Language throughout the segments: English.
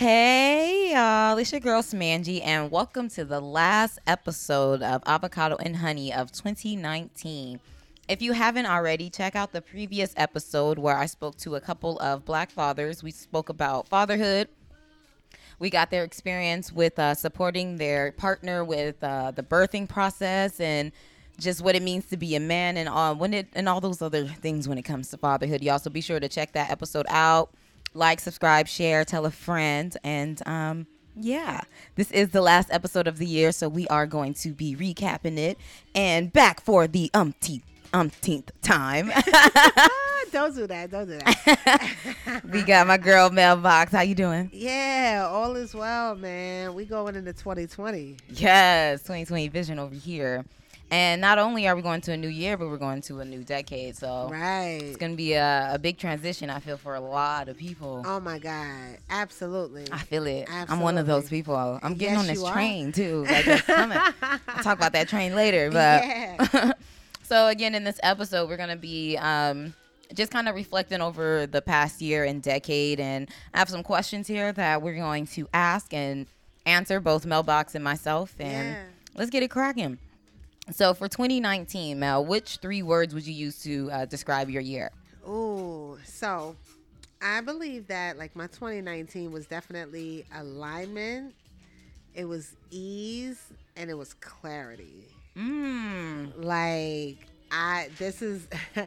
Hey, y'all. It's your girl Smangy, and welcome to the last episode of Avocado and Honey of 2019. If you haven't already, check out the previous episode where I spoke to a couple of black fathers. We spoke about fatherhood. We got their experience with uh, supporting their partner with uh, the birthing process and just what it means to be a man and all when it and all those other things when it comes to fatherhood. Y'all, so be sure to check that episode out. Like, subscribe, share, tell a friend, and um, yeah, this is the last episode of the year, so we are going to be recapping it and back for the umpteenth umpteenth time. don't do that. Don't do that. we got my girl Mailbox. How you doing? Yeah, all is well, man. We going into 2020. Yes, 2020 vision over here. And not only are we going to a new year, but we're going to a new decade. So right, it's going to be a, a big transition. I feel for a lot of people. Oh my God, absolutely. I feel it. Absolutely. I'm one of those people. I'm getting yes, on this train are. too. Like I'll talk about that train later. But yeah. so again, in this episode, we're going to be. Um, just kind of reflecting over the past year and decade, and I have some questions here that we're going to ask and answer, both Mailbox and myself. And yeah. let's get it cracking. So for 2019, Mel, which three words would you use to uh, describe your year? Oh, so I believe that like my 2019 was definitely alignment, it was ease, and it was clarity. Mm. Like I, this is.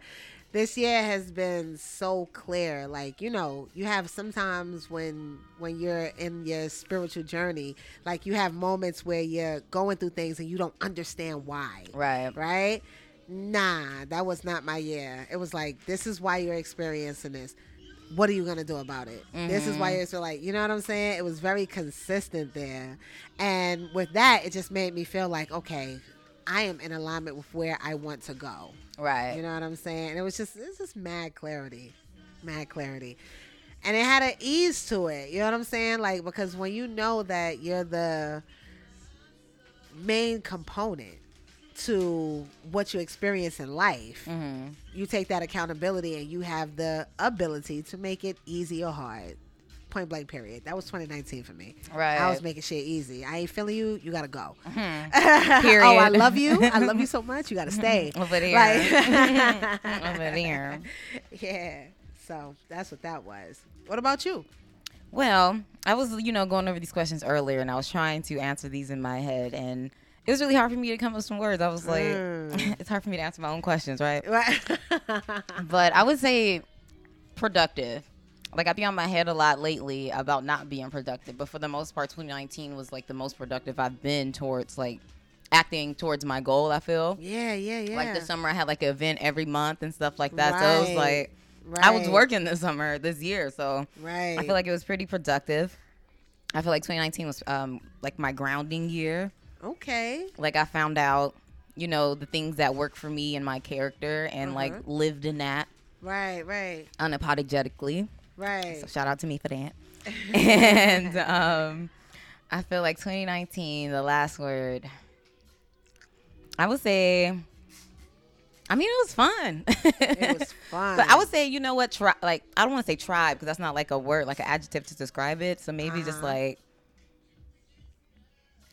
this year has been so clear like you know you have sometimes when when you're in your spiritual journey like you have moments where you're going through things and you don't understand why right right nah that was not my year it was like this is why you're experiencing this what are you gonna do about it? Mm-hmm. This is why mm-hmm. you're so like, you know what I'm saying? It was very consistent there, and with that, it just made me feel like, okay, I am in alignment with where I want to go. Right. You know what I'm saying? And it was just it's just mad clarity. Mad clarity. And it had an ease to it. You know what I'm saying? Like because when you know that you're the main component to what you experience in life, mm-hmm. you take that accountability and you have the ability to make it easy or hard point blank period. That was 2019 for me. Right. I was making shit easy. I ain't feeling you. You gotta go. Mm-hmm. period. oh, I love you. I love you so much. You gotta stay. Over there. Like, Over there. Yeah. So that's what that was. What about you? Well, I was, you know, going over these questions earlier, and I was trying to answer these in my head, and it was really hard for me to come up with some words. I was like, mm. it's hard for me to answer my own questions, right? but I would say productive like I be on my head a lot lately about not being productive, but for the most part, 2019 was like the most productive I've been towards like acting towards my goal. I feel. Yeah, yeah, yeah. Like this summer, I had like an event every month and stuff like that. Right. So it was like right. I was working this summer this year, so right. I feel like it was pretty productive. I feel like 2019 was um like my grounding year. Okay. Like I found out, you know, the things that work for me and my character, and like lived in that. Right, right. Unapologetically. Right. So shout out to me for that. and um, I feel like 2019, the last word, I would say. I mean, it was fun. it was fun. But I would say, you know what? Try like I don't want to say tribe because that's not like a word, like an adjective to describe it. So maybe uh-huh. just like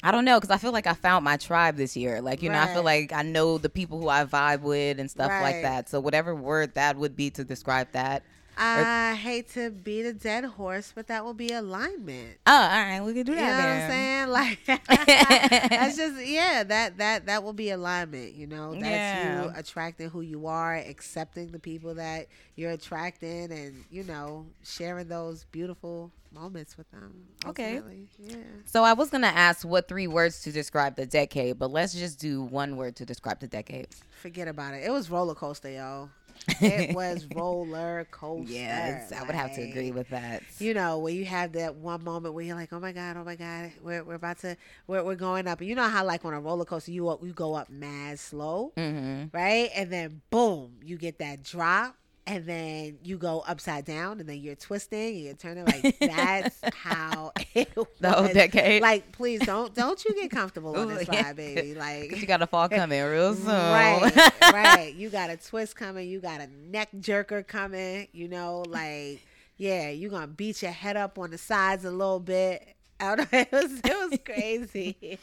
I don't know because I feel like I found my tribe this year. Like you right. know, I feel like I know the people who I vibe with and stuff right. like that. So whatever word that would be to describe that, I hate to beat a dead horse, but that will be alignment. Oh, all right, we can do that. You know what I'm saying? Like that's just yeah, that that that will be alignment. You know, that's yeah. you attracting who you are, accepting the people that you're attracting, and you know, sharing those beautiful moments with them. Ultimately. Okay. Yeah. So I was gonna ask what three words to describe the decade, but let's just do one word to describe the decade. Forget about it. It was roller coaster, y'all it was roller coaster. Yes, like, I would have to agree with that. You know, when you have that one moment where you're like, "Oh my god, oh my god, we're, we're about to we're, we're going up." And you know how like on a roller coaster you you go up mad slow, mm-hmm. right? And then boom, you get that drop and then you go upside down and then you're twisting and you're turning like that's how it was. the whole decade like please don't don't you get comfortable on this ride baby like you got a fall coming real soon right right you got a twist coming you got a neck jerker coming you know like Yeah, you're gonna beat your head up on the sides a little bit. It was it was crazy.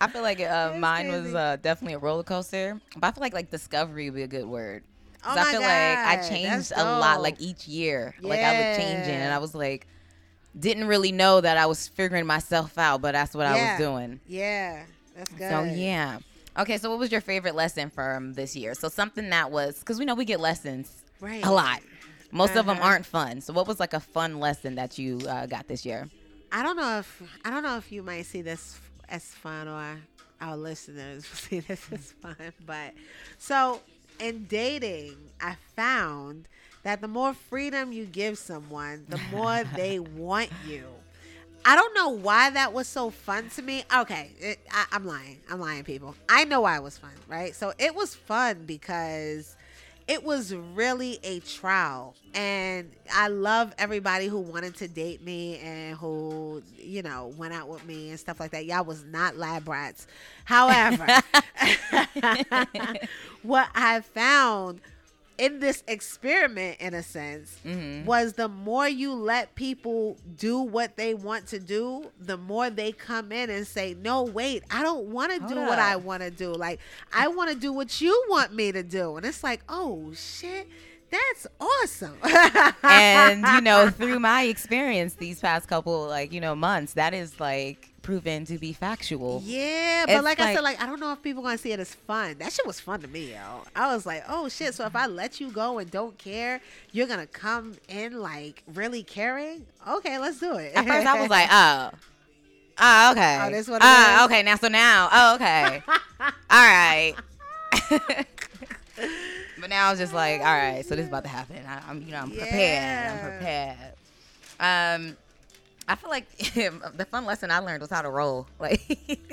I feel like uh, It's mine was uh, definitely a roller coaster, but I feel like like discovery would be a good word. Oh I feel like I changed a lot, like each year. Like I change it, and I was like, didn't really know that I was figuring myself out, but that's what I was doing. yeah, that's good. So yeah. Okay, so what was your favorite lesson from this year? So something that was because we know we get lessons right. a lot. Most of them Uh-huh. aren't fun. So what was like a fun lesson that you uh, got this year? I don't know if I don't know if you might see this as fun or our listeners see this as fun, but so in dating, I found that the more freedom you give someone, the more they want you. I don't know why that was so fun to me. Okay, it, I, I'm lying. I'm lying, people. I know why it was fun, right? So it was fun because it was really a trial. And i love everybody who wanted to date me and who you know went out with me and stuff like that. Y'all was not lab rats. However what i found in this experiment in a sense Mhm. was the more you let people do what they want to do the more they come in and say no wait i don't want to do what i want to do. Like i want to do what you want me to do. And it's like oh shit. That's awesome. And you know, through my experience these past couple like you know months, that is like proven to be factual. yeah but It's like, i said like i don't know if people gonna see it as fun that shit was fun to me yo i was like oh shit so if i let you go and don't care you're gonna come in like really caring okay let's do it At first, I was like, oh. Oh, okay. Oh, this what it is? okay. Now, so now, oh, okay. all right. but now I was just like, all right. So this is about to happen. I, I'm, you know, I'm prepared. I'm prepared. Um, I feel like the fun lesson I learned was how to roll. Like,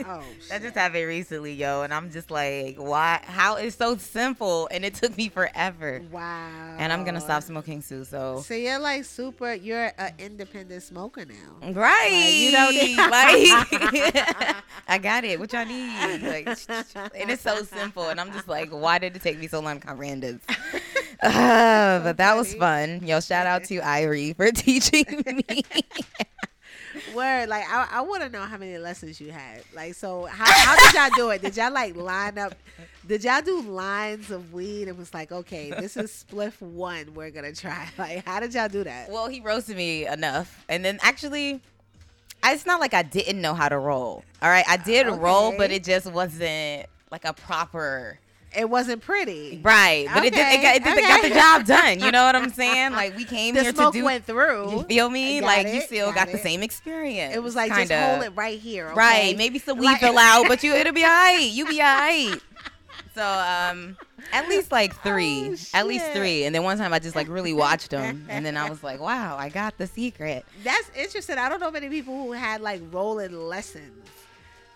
oh that just happened recently, yo, and I'm just like, why? How it's so simple, and it took me forever. wow And I'm gonna stop smoking too. So so you're like super you're an independent smoker now Right. you don't need- like I got it. What y'all need? Like and it's so simple and I'm just like, why did it take me so long this? Uh, but that was fun. Yo, shout out to Irie for teaching me. Word, like I, I want to know how many lessons you had. Like, so how, how did y'all do it? Did y'all like line up? Did y'all do lines of weed and was like, okay, this is spliff one, we're gonna try. Like, how did y'all do that? well, he roasted me enough. And then actually it's not like I didn't know how to roll. All right. I did roll, but it just wasn't like a proper It wasn't pretty. Right, but it did. It got, it did, it got the job done. You know what I'm saying? Like we came The here to smoke do. went through. You feel me? Like you still got got, the same experience. It was like kinda. just hold it right here. Okay? Right, maybe some weed Like- fell out, but you it'll be alright. You be alright. So um, at least like three, Oh, at least three, and then one time I just like really watched them, and then I was like, wow, I got the secret. That's interesting. I don't know many people who had like rolling lessons.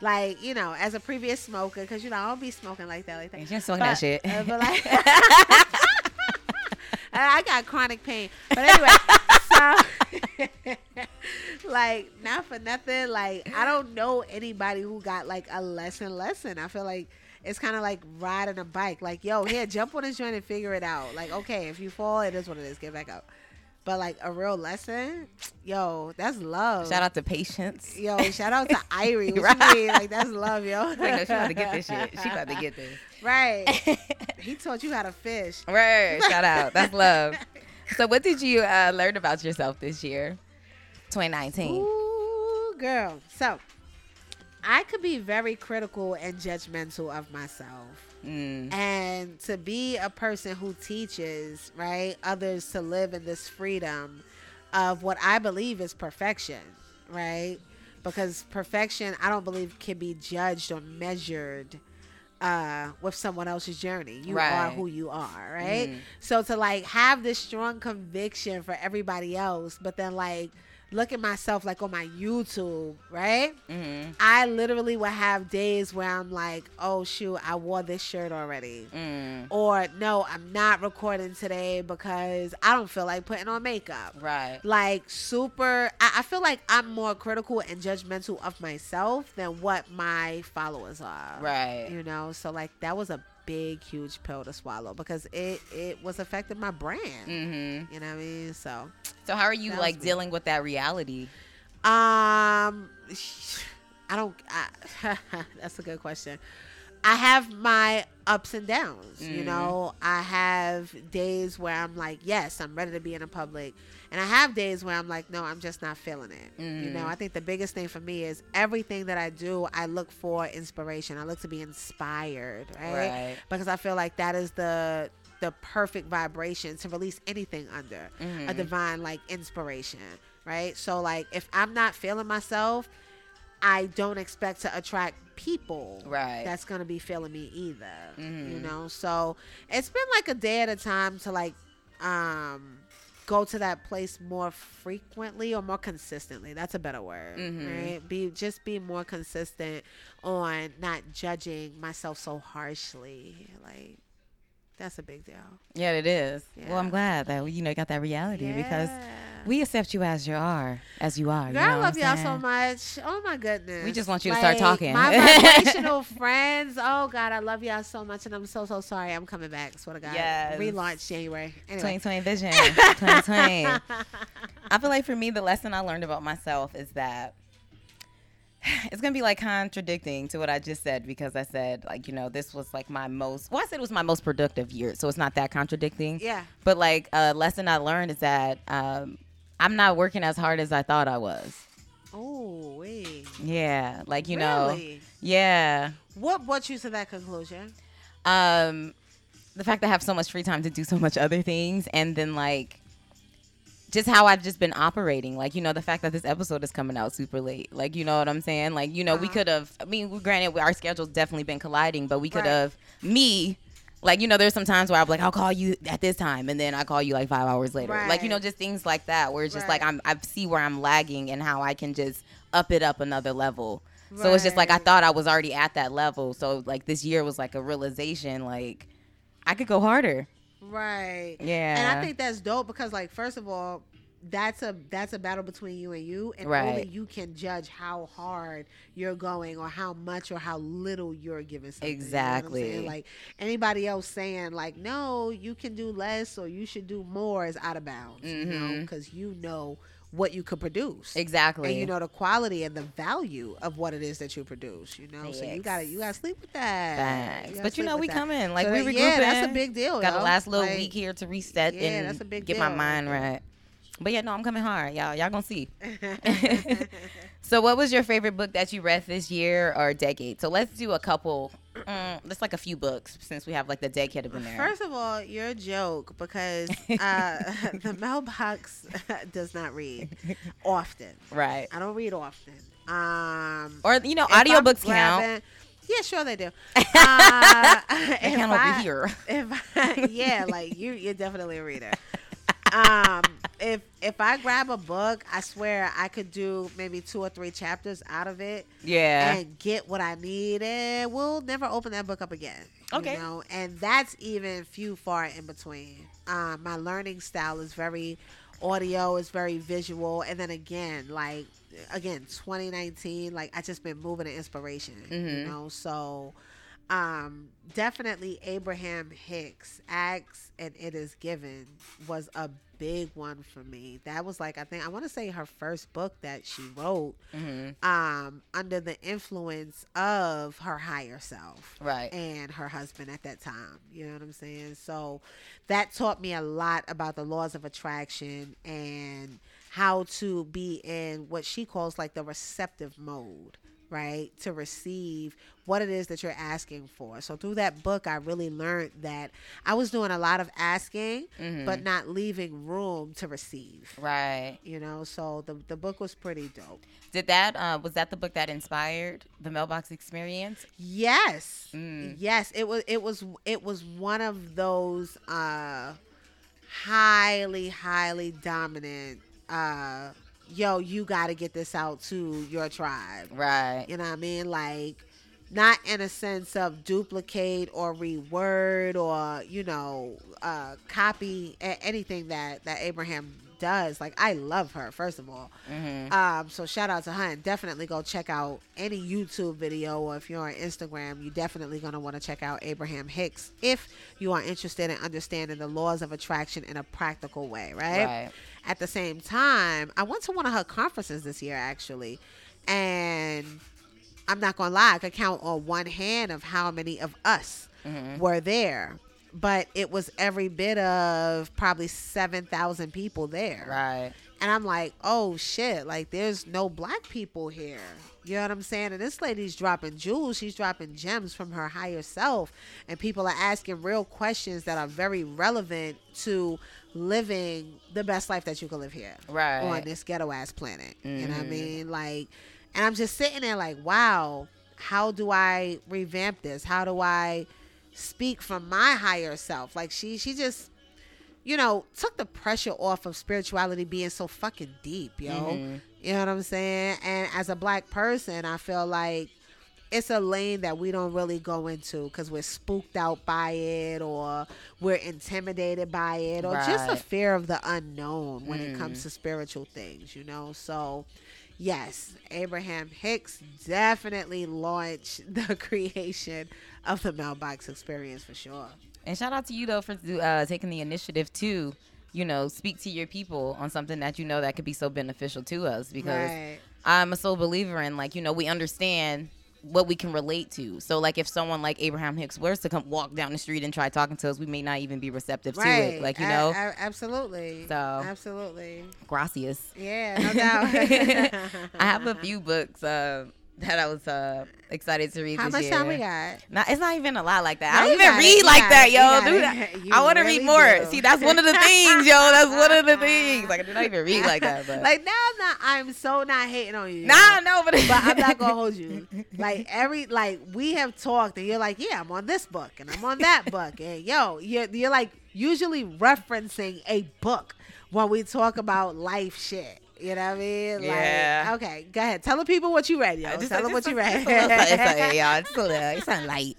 Like, you know, as a previous smoker, because, you know, I don't be smoking like that, like that. You just smoking that shit. uh, but like, I got chronic pain. But anyway, so like not for nothing. Like I don't know anybody who got like a lesson lesson. I feel like it's kind of like riding a bike. Like yo, here, jump on this joint and figure it out. Like okay, if you fall, it is what it is. Get back up. But like a real lesson, yo, that's love. Shout out to patience. Yo, shout out to Irie. Right. Like that's love, yo. Like, no, she about to get this shit. She about to get this. Right. He taught you how to fish. Right. Shout out. That's love. So, what did you uh, learn about yourself this year, 2019? Ooh, girl. So I could be very critical and judgmental of myself. Mm. And to be a person who teaches, right, others to live in this freedom of what I believe is perfection, right? Because perfection, I don't believe can be judged or measured uh with someone else's journey. You are who you are, right? Mm. So to like have this strong conviction for everybody else, but then like look at myself like on my YouTube, right? Mm-hmm. I literally would have days where I'm like, oh shoot, I wore this shirt already. Mm. Or no, I'm not recording today because I don't feel like putting on makeup. Right. Like super I, I feel like I'm more critical and judgmental of myself than what my followers are. Right. You know, so like that was a big, huge pill to swallow because it it was affecting my brand. Mm-hmm. You know what I mean? So, So how are you like dealing with that reality? um, I don't. I, that's a good question. I have my ups and downs. You Mhm. know, I have days where I'm like, yes, I'm ready to be in the public, and I have days where I'm like, no, I'm just not feeling it. You know, Mhm. I think the biggest thing for me is everything that I do, I look for inspiration. I look to be inspired, right? Right. Because I feel like that is the the perfect vibration to release anything under a Mhm. divine like inspiration, right? So like if I'm not feeling myself, I don't expect to attract people Right. that's gonna be feeling me either. You Mhm. know, so it's been like a day at a time to like um go to that place more frequently or more consistently. That's a better word, Mhm. right? Be just be more consistent on not judging myself so harshly. Like that's a big deal. Yeah, it is. Well, I'm glad that you know you got that reality because we accept you as you are, as you are. you Girl, know I love y'all so much. Oh my goodness. We just want you to start talking. My vibrational friends. Oh God, I love y'all so much, and I'm so so sorry. I'm coming back. Swear to God. Yes. Relaunch January. Anyway. 2020 vision. 2020. I feel like for me, the lesson I learned about myself is that it's gonna be like contradicting to what I just said because I said like you know this was like my most well I said it was my most productive year so it's not that contradicting yeah. but like a lesson I learned is that um, I'm not working as hard as I thought I was Oh wait. yeah like you know yeah What brought you to that conclusion? um the fact that I have so much free time to do so much other things and then like just how I've just been operating. Like, you know, the fact that this episode is coming out super late. Like, you know what I'm saying? Like, you know, we Uh-huh. could have, I mean, granted, our schedule's definitely been colliding, but we could Right. have, me, like, you know, there's some times where I'm like, I'll call you at this time, and then I call you like five hours later. Like, you know, just things like that, where it's just like, I'm, I see where I'm lagging and how I can just up it up another level. So it's just like, I thought I was already at that level. So, like, this year was like a realization, like, I could go harder. Right. Yeah. And I think that's dope because like first of all, that's a that's a battle between you and you and only you can judge how hard you're going or how much or how little you're giving something. you know what I'm saying? Exactly. Like anybody else saying like no, you can do less or you should do more is out of bounds, you know, Mhm. because you know what you could produce. Exactly. And you know the quality and the value of what it is that you produce, you know. So you gotta you gotta sleep with that. Facts. gotta But you know, we that. coming. Like So we regrouping. Yeah, that's a big deal. Got yo. last little Like, week here to reset Yeah, and that's a big get my mind right. But yeah, no, I'm coming hard, y'all. Y'all gonna see. So, what was your favorite book that you read this year or decade? So let's do a couple. Um, let's like a few books since we have like the decade of in there. First of all, you're a joke because uh, the mailbox does not read often. right. I don't read often. Um, Or you know, audiobooks count. Yeah, sure they do. Uh, They count over here. If I, yeah, like you, you're definitely a reader. Um, if if I grab a book, I swear I could do maybe two or three chapters out of it Yeah. and get what I need, and we'll never open that book up again. Okay. You know, and that's even few far in between. Um, my learning style is very audio, is very visual, and then again, like again, 2019, like I just been moving to inspiration. You Mhm. know, so um definitely abraham hicks Ask and It Is Given was a big one for me. That was like i think i want to say her first book that she wrote hmm um under the influence of her higher self Right. and her husband at that time you know what i'm saying? So that taught me a lot about the laws of attraction and how to be in what she calls like the receptive mode right to receive what it is that you're asking for so through that book i really learned that i was doing a lot of asking Mhm. but not leaving room to receive Right. you know so the, the book was pretty dope Did that? Uh, was that the book that inspired the mailbox experience? Yes. Mm. Yes, it was it was it was one of those uh highly highly dominant uh yo, you got to get this out to your tribe. Right. You know what I mean? Like not in a sense of duplicate or reword or, you know, uh copy a- anything that that Abraham does. Like I love her, first of all. Mm-hmm. Um, so shout out to her and definitely go check out any YouTube video or if you're on Instagram, you're definitely gonna want to check out Abraham Hicks if you are interested in understanding the laws of attraction in a practical way, right? Right. At the same time, I went to one of her conferences this year actually, and I'm not gonna lie, I could count on one hand of how many of us Mhm. were there. But it was every bit of probably seven thousand people there. Right. And I'm like, oh shit, like there's no black people here. You know what I'm saying? And this lady's dropping jewels. She's dropping gems from her higher self. And people are asking real questions that are very relevant to living the best life that you can live here Right. on this ghetto ass planet. You know what I Mhm. mean? Like, and I'm just sitting there like, wow, how do I revamp this? How do I speak from my higher self? Like she she just you know, took the pressure off of spirituality being so fucking deep, yo. Mhm. You know what I'm saying? And as a black person, I feel like it's a lane that we don't really go into because we're spooked out by it or we're intimidated by it or just a fear of the unknown when it comes Mm. to spiritual things, you know? So, yes, Abraham Hicks definitely launched the creation of the mailbox experience for sure. And shout out to you though for uh, taking the initiative to, you know, speak to your people on something that you know that could be so beneficial to us because Right. I'm a sole believer in like, you know, we understand what we can relate to. So like if someone like Abraham Hicks were to come walk down the street and try talking to us, we may not even be receptive to it. Like, you know, a- absolutely. So- absolutely. gracias. Yeah, no doubt. I have a few books uh, that I was uh, excited to read How much year. time we got? Not, it's not even a lot like that. No, I don't even it, read you like that, it, yo. got Dude, I want to really read more. do. See, that's one of the things, yo. That's one of the things. Like I do not even read like that, but Like now, I'm not. I'm so not hating on you. nah, no, but But I'm not gonna hold you. Like every like we have talked, and you're like, yeah, I'm on this book, and I'm on that book, and yo, you're you're like usually referencing a book when we talk about life shit. You know what I mean? Like, Yeah. Okay, go ahead. Tell the people what you read, yo. Just- Tell them what just- you read. just a little something, something, y'all. Just a little, it's not light.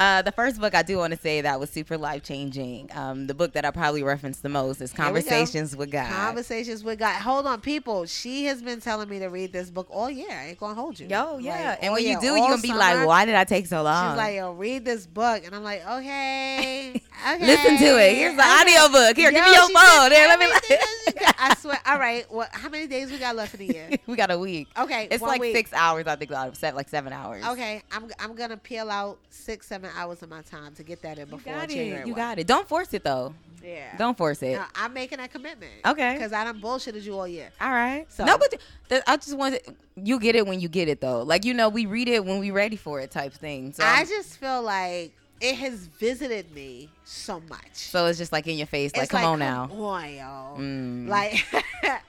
Uh, the first book I do want to say that was super life changing. Um, the book that I probably referenced the most is we go. Conversations with God. Conversations with God. Hold on, people. She has been telling me to read this book all year. I ain't gonna hold you. Yo, Like, yeah. and all when you do, you're gonna be like, why did I take so long? She's like, yo, read this book. And I'm like, okay. okay Listen to it. Here's the okay. audio book. Here, give me your phone. said Here, let me. everything that she got. I swear. All right. Well, how many days we got left in the year? we got a week. Okay. It's like week. six hours, I think, out of seven, like seven hours. Okay. I'm, I'm going to peel out six, seven hours of my time to get that in You before got January. it. You 1. got it. Don't force it though. Yeah. Don't force it. No, I'm making that commitment. Okay. Because I done bullshitted you all year. All right. So- no, but th- I just want to, you get it when you get it though. Like you know, we read it when we ready for it, type thing. So, I just feel like it has visited me so much. so it's just like in your face, like come on come now. on, yo. Mm. Like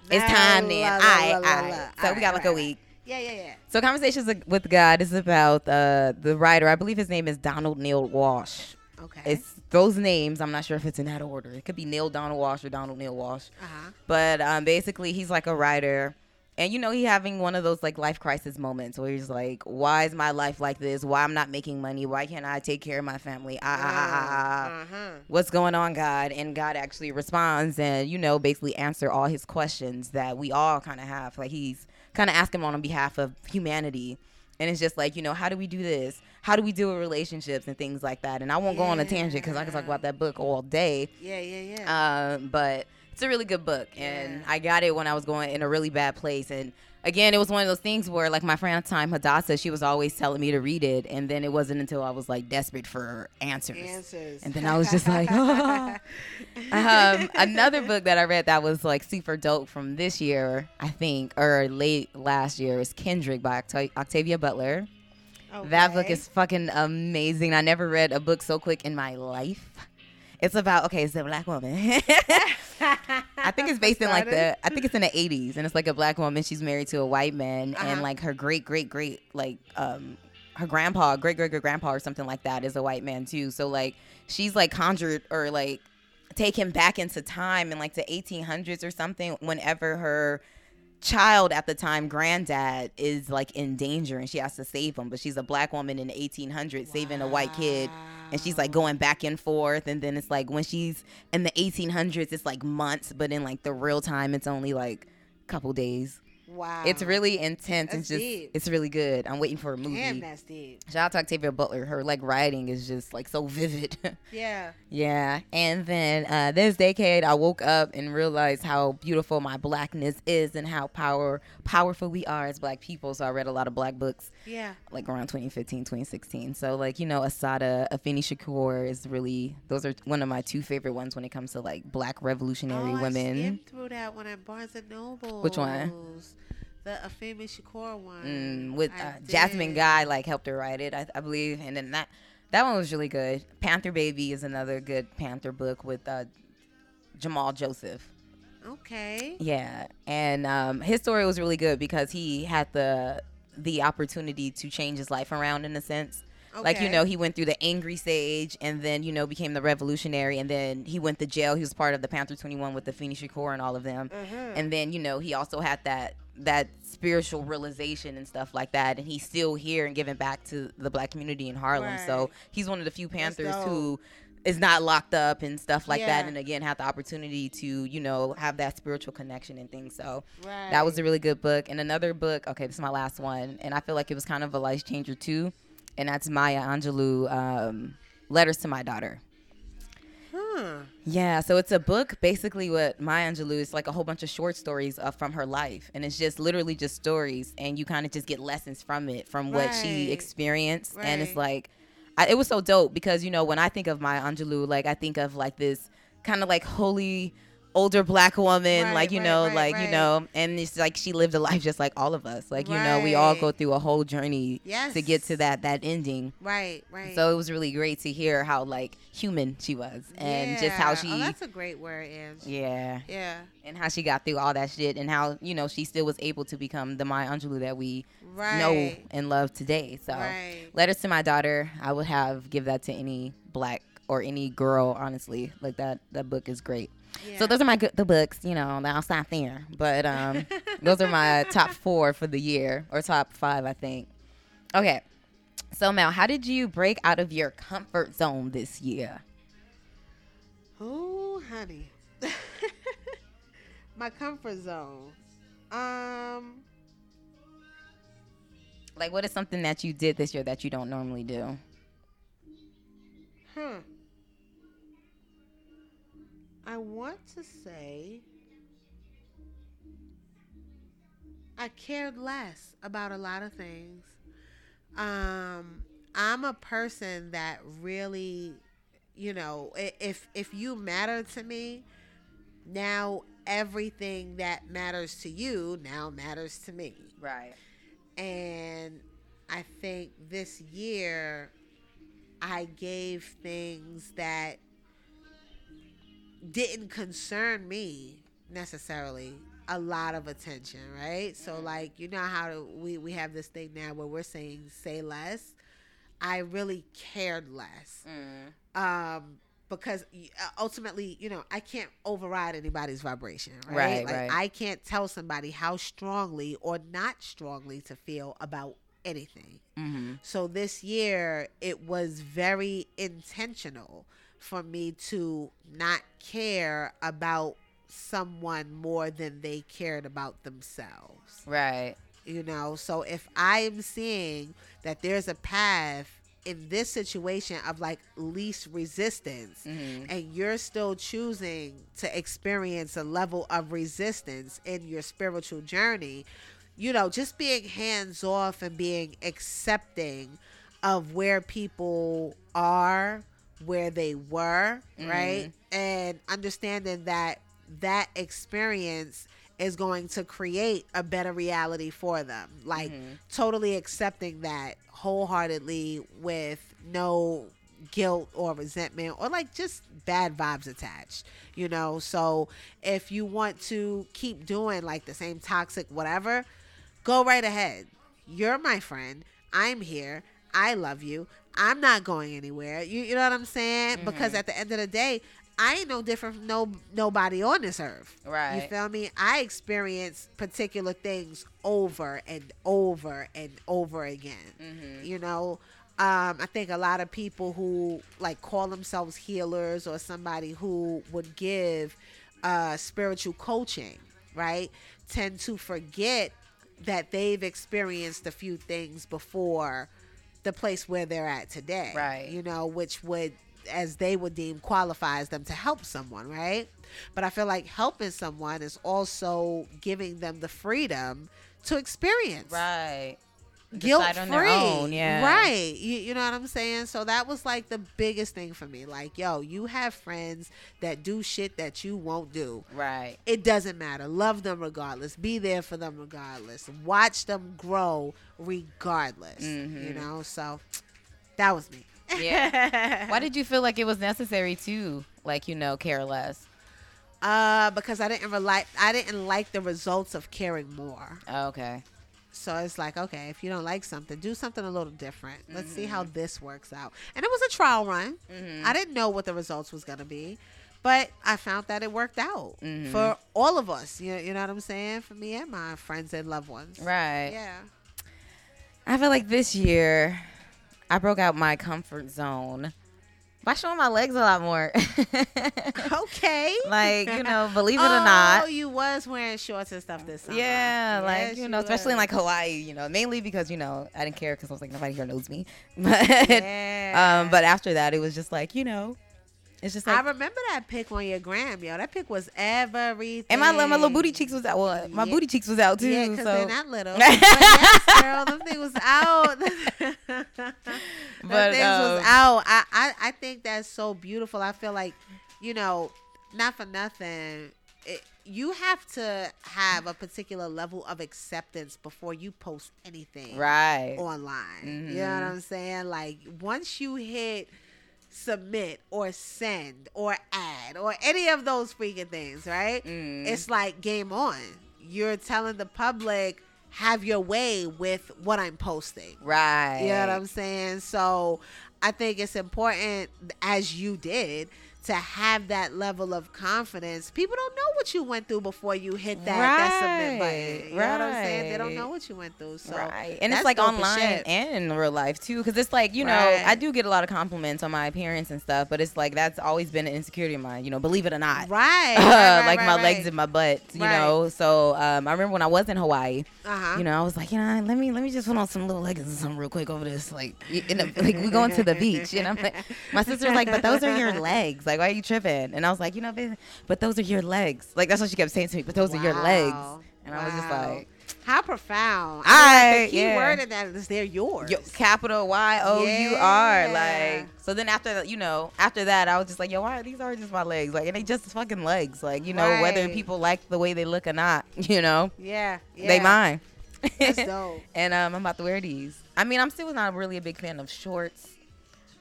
it's time then. La, All la, right, la, all la, right. la. So All we got right, like all a week. Yeah, yeah, yeah. So conversations with God is about uh, the writer. I believe his name is Donald Neale Walsch. Okay. It's those names. I'm not sure if it's in that order. It could be Neale Donald Walsch or Donald Neale Walsch. uh-huh. But um, basically, he's like a writer, and you know, he having one of those like life crisis moments where he's like, "Why is my life like this? Why I'm not making money? Why can't I take care of my family? Ah, ah, ah, ah, ah. Uh-huh. What's going on, God?" And God actually responds, and you know, basically answer all his questions that we all kind of have. Like he's kind of asking on behalf of humanity. And it's just like, you know, how do we do this? How do we deal with relationships and things like that? And I won't go on a tangent because I can talk about that book all day. Yeah, yeah, yeah. Um, but it's a really good book, and Yeah. I got it when I was going in a really bad place. And again, it was one of those things where, like my friend at the time, Hadassah, she was always telling me to read it, and then it wasn't until I was like desperate for answers. Answers. And then I was just like, oh. um, another book that I read that was like super dope from this year, I think, or late last year, is Kindred by Octa- Octavia Butler. That book is fucking amazing. I never read a book so quick in my life. It's about okay, it's a black woman. I think it's based in like the I think it's in the 80s and it's like a black woman she's married to a white man and Uh-huh. like her great great great like um her grandpa, great great great grandpa or something like that is a white man too. So like she's like conjured or like take him back into time in like the 1800s or something whenever her child at the time, granddad, is like in danger and she has to save him. But she's a black woman in the 1800s saving a white kid. And she's like going back and forth. And then it's like when she's in the 1800s, it's like months. But in like the real time, it's only like a couple days. Wow. It's really intense and just deep. it's really good. I'm waiting for a movie. Damn, that's deep. Shout out to Octavia Butler. Her like writing is just like so vivid. Yeah. yeah. And then uh, this decade, I woke up and realized how beautiful my blackness is and how power powerful we are as black people. So I read a lot of black books Yeah. like around 2015, 2016. So like you know, Assata, Afeni Shakur is really those are one of my two favorite ones when it comes to like black revolutionary oh, I women. skimmed through that one at Barnes and Noble. Which one? The Afeni Shakur one. mm, with uh, Jasmine. Guy like helped her write it, I, I believe, and then that that one was really good. Panther Baby is another good Panther book with uh, Jamal Joseph. Okay. Yeah, and um, his story was really good because he had the the opportunity to change his life around in a sense. Okay. Like you know, he went through the angry stage, and then you know became the revolutionary, and then he went to jail. He was part of the Panther Twenty One with Afeni Shakur and all of them, Mhm. and then you know he also had that that spiritual realization and stuff like that, and he's still here and giving back to the black community in Harlem. So he's one of the few Panthers who is not locked up and stuff like that, and again had the opportunity to you know have that spiritual connection and things. So Right. that was a really good book. And another book, okay, this is my last one, and I feel like it was kind of a life changer too, and that's Maya Angelou, um, Letters to My Daughter. Huh. Yeah, so it's a book basically what Maya Angelou is like a whole bunch of short stories uh, from her life, and it's just literally just stories, and you kind of just get lessons from it, from what she Right. experienced, and it's like, I, it was so dope because you know when I think of Maya Angelou, like I think of like this kind of like holy older black woman, Right, like you right, know, right, like you know, and it's like she lived a life just like all of us, like you know, we all go through a whole journey to get to that that ending. Right. Right. So it was really great to hear how like human she was, and just how oh, she. Oh, that's a great word, Ange. Yeah, Yeah. and how she got through all that shit, and how you know she still was able to become the Maya Angelou that we know and love today. So, letters to my daughter, I would have give that to any black or any girl. Honestly, like that that book is great. Yeah. So those are my good the books. You know, I'll stop there. But um, those are my top four for the year, or top five, I think. Okay. So Mel, how did you break out of your comfort zone this year? Oh, honey. My comfort zone. Um, Like, what is something that you did this year that you don't normally do? huh. I want to say I cared less about a lot of things. Um, I'm a person that really, you know, if if you matter to me, now everything that matters to you now matters to me. Right. And I think this year I gave things that didn't concern me necessarily a lot of attention, right? So like you know how we we have this thing now where we're saying say less. I really cared less. Um because uh, ultimately, you know, I can't override anybody's vibration, right? Right, like right. I can't tell somebody how strongly or not strongly to feel about anything. Mm-hmm. So this year, it was very intentional for me to not care about someone more than they cared about themselves. Right. You know, so if I am seeing that there's a path in this situation of like least resistance Mhm. and you're still choosing to experience a level of resistance in your spiritual journey, you know, just being hands off and being accepting of where people are, where they were, mm-hmm. right? And understanding that that experience is going to create a better reality for them. Like mm-hmm. totally accepting that wholeheartedly with no guilt or resentment or like just bad vibes attached, you know? So if you want to keep doing like the same toxic whatever, go right ahead. You're my friend. I'm here. I love you. I'm not going anywhere. You, you know what I'm saying? Because at the end of the day, I ain't no different from no nobody on this earth. Right. You feel me? I experience particular things over and over and over again. Mhm. You know, um, I think a lot of people who like call themselves healers or somebody who would give uh, spiritual coaching, right, tend to forget that they've experienced a few things before the place where they're at today. Right. You know, which would, as they would deem, qualifies them to help someone, right? But I feel like helping someone is also giving them the freedom to experience Right. Guilt free. own, yeah. Right. You, you know what I'm saying? So that was like the biggest thing for me. Like, yo, you have friends that do shit that you won't do. Right. It doesn't matter. Love them regardless. Be there for them regardless. Watch them grow regardless. You Mhm. know? So that was me. Yeah. Why did you feel like it was necessary to, like, you know, care less? Uh, because I didn't rely I didn't like the results of caring more. Oh, okay. So it's like, okay, if you don't like something, do something a little different. Let's see Mm-hmm. how this works out. And it was a trial run. Mhm. I didn't know what the results was gonna be, but I found that it worked out Mhm. for all of us. You you know what I'm saying? For me and my friends and loved ones. Right. Yeah. I feel like this year I broke out my comfort zone by showing my legs a lot more. Okay. like, you know, believe it oh, or not. Oh, you was wearing shorts and stuff this summer. Yeah, like Yes, you know, especially in like Hawaii, you know, mainly because you know I didn't care because I was like nobody here knows me. But Yeah. um, but after that, it was just like you know, it's just like I remember that pic on your gram, yo. That pic was everything. and my my little booty cheeks was out. Well, my Yeah. booty cheeks was out too. Yeah, because so they're not little. but yes, girl, them things was out. them But, things was um, out. I, I I think that's so beautiful. I feel like, you know, not for nothing. It, you have to have a particular level of acceptance before you post anything right. online. You know Mhm. what I'm saying? Like once you hit submit or send or add or any of those freaking things, right? Mm. It's like game on. You're telling the public have your way with what I'm posting. right. You know what I'm saying? So I think it's important as you did to have that level of confidence. People don't know what you went through before you hit that, that submit button. You know what I'm saying? They don't know what you went through. So right. And it's like online and in real life too. Because it's like, you know, Right. I do get a lot of compliments on my appearance and stuff, but it's like that's always been an insecurity of mine, you know, believe it or not. Right. Uh, right, right, like right, my right. legs and my butt, you Right. know. So um, I remember when I was in Hawaii, Uh-huh. you know, I was like, you know, let me let me just put on some little leggings and something real quick over this, like, the, like we going to the beach, and I'm like, my sister's like, but those are your legs, like, why are you tripping? And I was like, you know, but those are your legs, like that's what she kept saying to me, but those are your legs, Wow. and I was just like, How profound. I- I like, the key yeah. word in that is they're yours. yo, capital Y O U R, like. So then after that, you know, after that, I was just like, yo, why are these are just my legs, like, and they just fucking legs, like, you know, whether people like the way they look or not, you know, yeah, yeah. they mine. That's dope. and um, I'm about to wear these. I mean, I'm still not really a big fan of shorts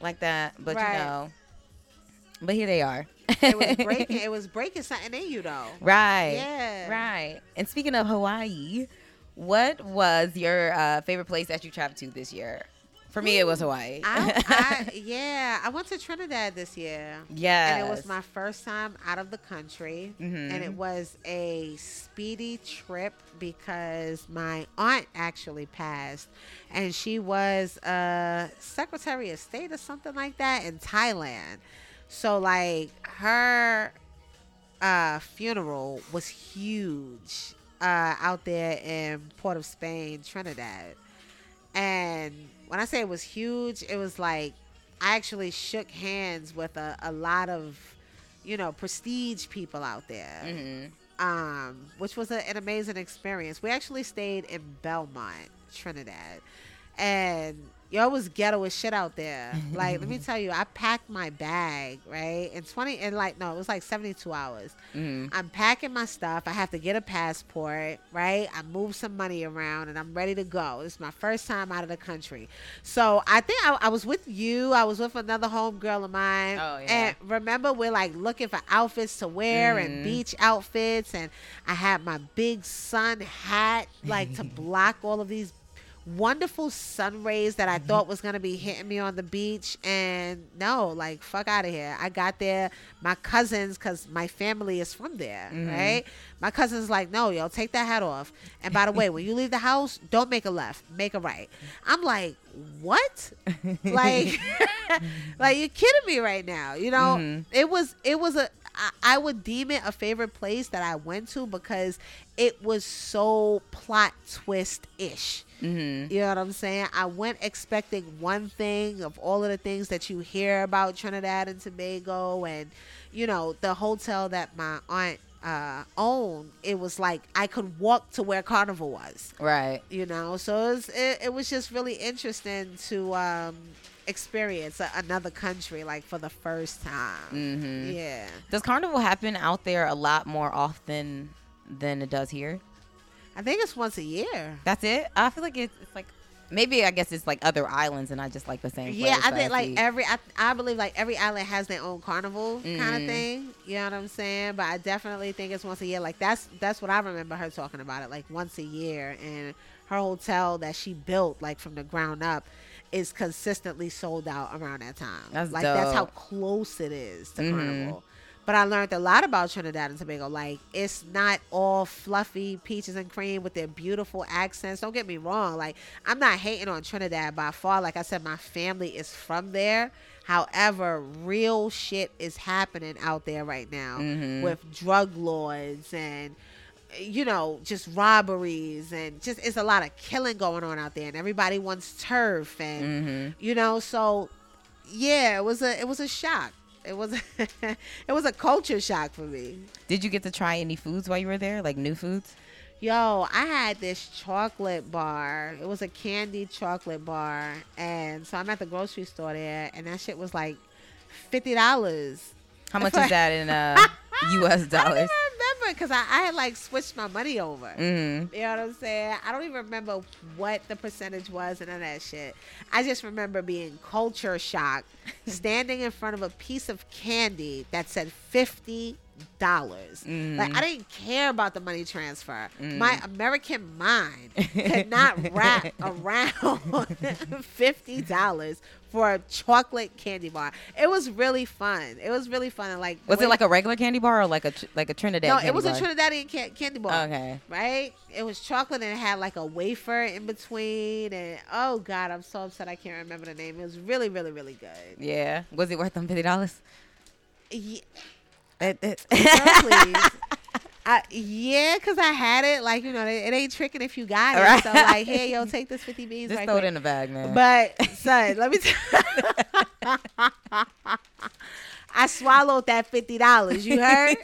like that, but Right. you know, but here they are. It was breaking. It was breaking something in you though. right. Yeah. Right. And speaking of Hawaii, what was your uh, favorite place that you traveled to this year? For me, it was Hawaii. I, I, yeah, I went to Trinidad this year. yeah. And it was my first time out of the country. Mhm. And it was a speedy trip because my aunt actually passed. And she was a Secretary of State or something like that in Thailand. So, like, her uh, funeral was huge uh, out there in Port of Spain, Trinidad. And when I say it was huge, it was like I actually shook hands with a, a lot of, you know, prestige people out there, Mhm. um, which was a, an amazing experience. We actually stayed in Belmont, Trinidad, and yo, it was ghetto as shit out there. Like, let me tell you, I packed my bag right in twenty, and like no, it was like seventy two hours. Mhm. I'm packing my stuff. I have to get a passport, right? I move some money around and I'm ready to go. This is my first time out of the country. So I think I, I was with you. I was with another homegirl of mine. Oh, yeah. And remember, we're like looking for outfits to wear Mhm. and beach outfits. And I had my big sun hat, like to block all of these wonderful sun rays that I thought was gonna be hitting me on the beach, and no, like fuck out of here. I got there, my cousins, cause my family is from there, right? My cousins like, no, yo, take that hat off. And by the way, when you leave the house, don't make a left, make a right. I'm like, what? like, like you're kidding me right now? You know, Mhm. it was it was a I, I would deem it a favorite place that I went to because it was so plot twist ish. Mm-hmm. You know what I'm saying? I went expecting one thing of all of the things that you hear about Trinidad and Tobago, and you know the hotel that my aunt uh, owned. It was like I could walk to where Carnival was. Right. You know, so it was, it, it was just really interesting to um, experience another country like for the first time. Mm-hmm. Yeah. Does carnival happen out there a lot more often than it does here? I think it's once a year. That's it. I feel like it's, it's like maybe I guess it's like other islands and I just like the same. Yeah, I think like see. every I, I believe like every island has their own carnival kind Mhm. of thing. You know what I'm saying? But I definitely think it's once a year. Like that's that's what I remember her talking about it like once a year and her hotel that she built like from the ground up is consistently sold out around that time. That's like that's how close it is to Mhm. carnival. But I learned a lot about Trinidad and Tobago. Like it's not all fluffy peaches and cream with their beautiful accents. Don't get me wrong. Like I'm not hating on Trinidad by far. Like I said, my family is from there. However, real shit is happening out there right now Mhm. with drug lords and you know just robberies and just it's a lot of killing going on out there and everybody wants turf and Mhm. you know so yeah it was a it was a shock it was it was a culture shock for me Did you get to try any foods while you were there, like new foods? yo i had this chocolate bar it was a candy chocolate bar and so i'm at the grocery store there and that shit was like $50 How much is that in uh, U.S. dollars? Remember because I, I had like switched my money over Mm-hmm. You know what I'm saying? I don't even remember what the percentage was and all that shit. I just remember being culture shocked, standing in front of a piece of candy that said fifty dollars. Mhm. Like I didn't care about the money transfer. Mm. My American mind could not wrap around fifty dollars for a chocolate candy bar. It was really fun. It was really fun. And like Was way- it like a regular candy bar or like a like a Trinidad? no? It was bar? a Trinidadian ca- candy bar Okay. right? It was chocolate and it had like a wafer in between. And oh god, I'm so upset I can't remember the name. It was really, really, really good. Yeah. Was it worth them fifty dollars? Yeah, It, it. girl. I, yeah, cause I had it. Like you know, it, it ain't tricking if you got it. Right. So like, hey, yo, take this fifty beans. Just right throw it in the bag, man. But son, let me. T- I swallowed that fifty dollars. You heard?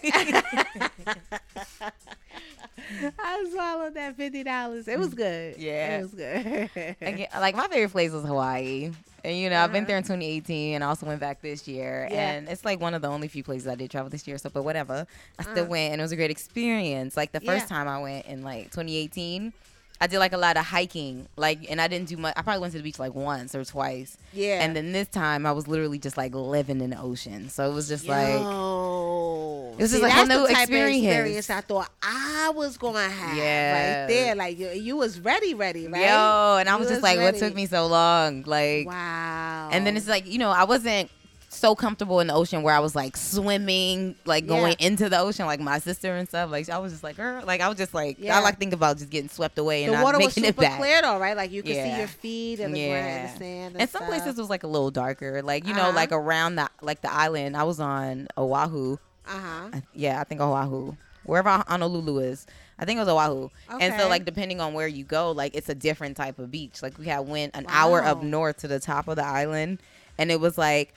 I swallowed that fifty dollars. It was good. Yeah. it was good. Again, like my favorite place was Hawaii. And you know, I've been Uh-huh. there in 2018 and also went back this year. Yeah. And it's like one of the only few places I did travel this year. So, but whatever. I still Uh. went and it was a great experience. Like the first Yeah. time I went in like 2018, I did like a lot of hiking. Like, and I didn't do much. I probably went to the beach like once or twice. yeah. And then this time I was literally just like living in the ocean. So it was just like, Yo. It was just like a new the type experience. Of experience I thought I was gonna have Yeah. right there. Like you, you was ready, ready, right? yo. And I You was just like, ready. what took me so long? Like, wow. And then it's like, you know, I wasn't so comfortable in the ocean where I was like swimming, like going into the ocean, like my sister and stuff. Like I was just like, girl, like I was just like, Yeah. I like think about just getting swept away and the not water was super clear though, right? Like you could see your feet and the ground and the sand. And, And some places was like a little darker, like you know, Uh-huh. like around the like the island. I was on Oahu. Uh huh. Yeah, I think Oahu, wherever Honolulu is. I think it was Oahu. Okay. And so like depending on where you go, like it's a different type of beach. Like we had went an hour up north to the top of the island and it was like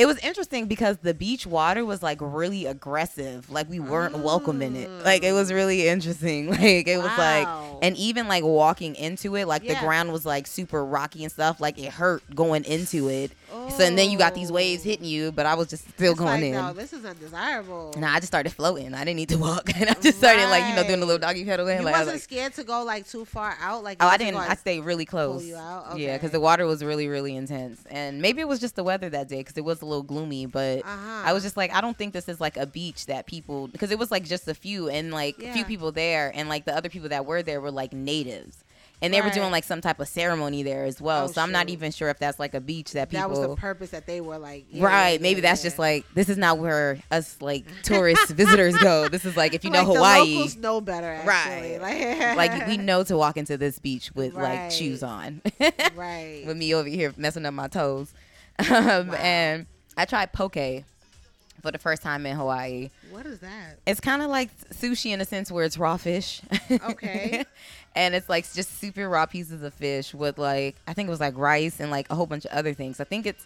it was interesting because the beach water was like really aggressive. Like we weren't welcome in it. Like it was mm. really interesting. Like it was like and even like walking into it, like Yeah. the ground was like super rocky and stuff. Like it hurt going into it. So and then you got these waves Oh. hitting you, but I was just still It's going like, in. No, this is undesirable. And I just started floating. I didn't need to walk, and I just started like you know doing a little doggy paddle. And you like, I was wasn't like, scared to go like too far out. Like oh, I didn't. I stayed really close. out? Yeah, because the water was really, really intense, and maybe it was just the weather that day because it was a little gloomy. But Uh-huh. I was just like, I don't think this is like a beach that people because it was like just a few and like a Yeah. few people there, and like the other people that were there were like natives. And they were doing like some type of ceremony there as well. Oh, so I'm not even sure if that's like a beach that people. that was the purpose that they were like. yeah, right. yeah, Maybe that's yeah. just like this is not where us like tourist visitors go. This is like if you know Hawaii. The locals know better, actually. Right. Like, like we know to walk into this beach with like shoes on. right. with me over here messing up my toes. Um, Wow. And I tried poke for the first time in Hawaii. What is that? It's kind of like sushi in a sense where it's raw fish. Okay. And it's like just super raw pieces of fish with like I think it was like rice and like a whole bunch of other things. I think it's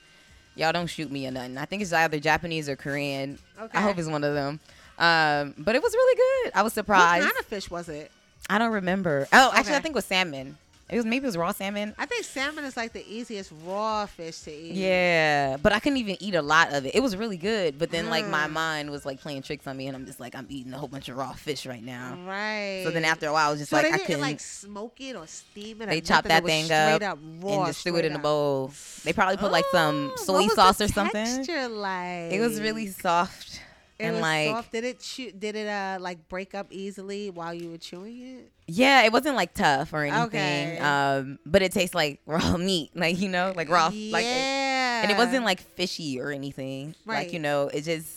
y'all don't shoot me or nothing. I think it's either Japanese or Korean. Okay. I hope it's one of them. Um, but it was really good. I was surprised. What kind of fish was it? I don't remember. Oh, actually, I think it was salmon. It was maybe it was raw salmon. I think salmon is like the easiest raw fish to eat. Yeah, but I couldn't even eat a lot of it. It was really good, but then like my Mm. mind was like playing tricks on me, and I'm just like I'm eating a whole bunch of raw fish right now. Right. So then after a while, I was just so like I didn't couldn't. like smoke it or steam it. Or they chopped that thing up, up raw, and just threw it in a bowl. They probably put like some Oh, soy sauce or something. Like It was really soft It and like soft. Did it chew, Did it uh like break up easily while you were chewing it? yeah, it wasn't like tough or anything. Okay. Um, but it tastes like raw meat, like you know, like raw, like. Yeah. and it wasn't like fishy or anything. Right. Like you know, it just.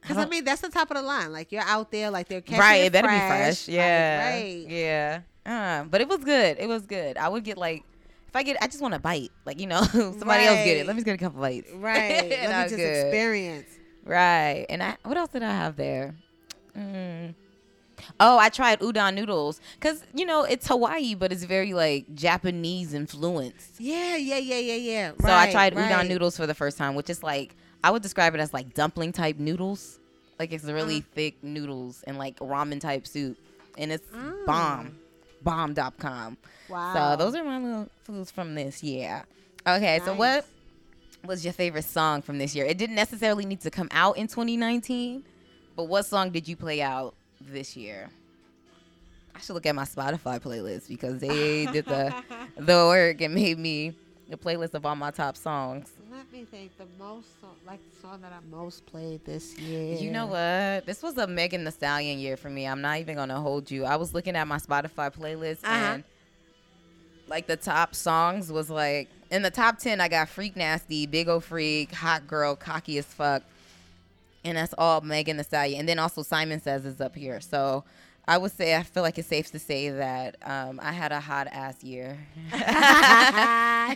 Because I, don't- mean, that's the top of the line. Like you're out there, like they're catching right it it better fresh. be fresh like, yeah right. yeah uh, but it was good it was good i would get like if i get i just want to bite like you know somebody else get it let me just get a couple bites Right. Let me just good. experience. Right and i what else did i have there mm. oh i tried udon noodles because you know it's hawaii but it's very like japanese influenced Yeah, yeah, yeah, yeah, yeah. so i tried right. udon noodles for the first time which is like i would describe it as like dumpling type noodles like it's really Uh-huh. thick noodles and like ramen type soup and it's Mm. bomb bomb.com Wow. so those are my little foods from this year okay so what was your favorite song from this year it didn't necessarily need to come out in 2019 but what song did you play out this year i should look at my spotify playlist because they did the the work and made me a playlist of all my top songs Let me think. The most, song, like the song that I most played this year. You know what? This was a Megan Thee Stallion year for me. I'm not even gonna hold you. I was looking at my Spotify playlist Uh-huh. and like the top songs was like in the top ten I got Freak Nasty, Big Ole Freak, Hot Girl, Cocky as Fuck. And that's all Megan Thee Stallion. And then also Simon Says is up here. So I would say I feel like it's safe to say that um, I had a hot ass year.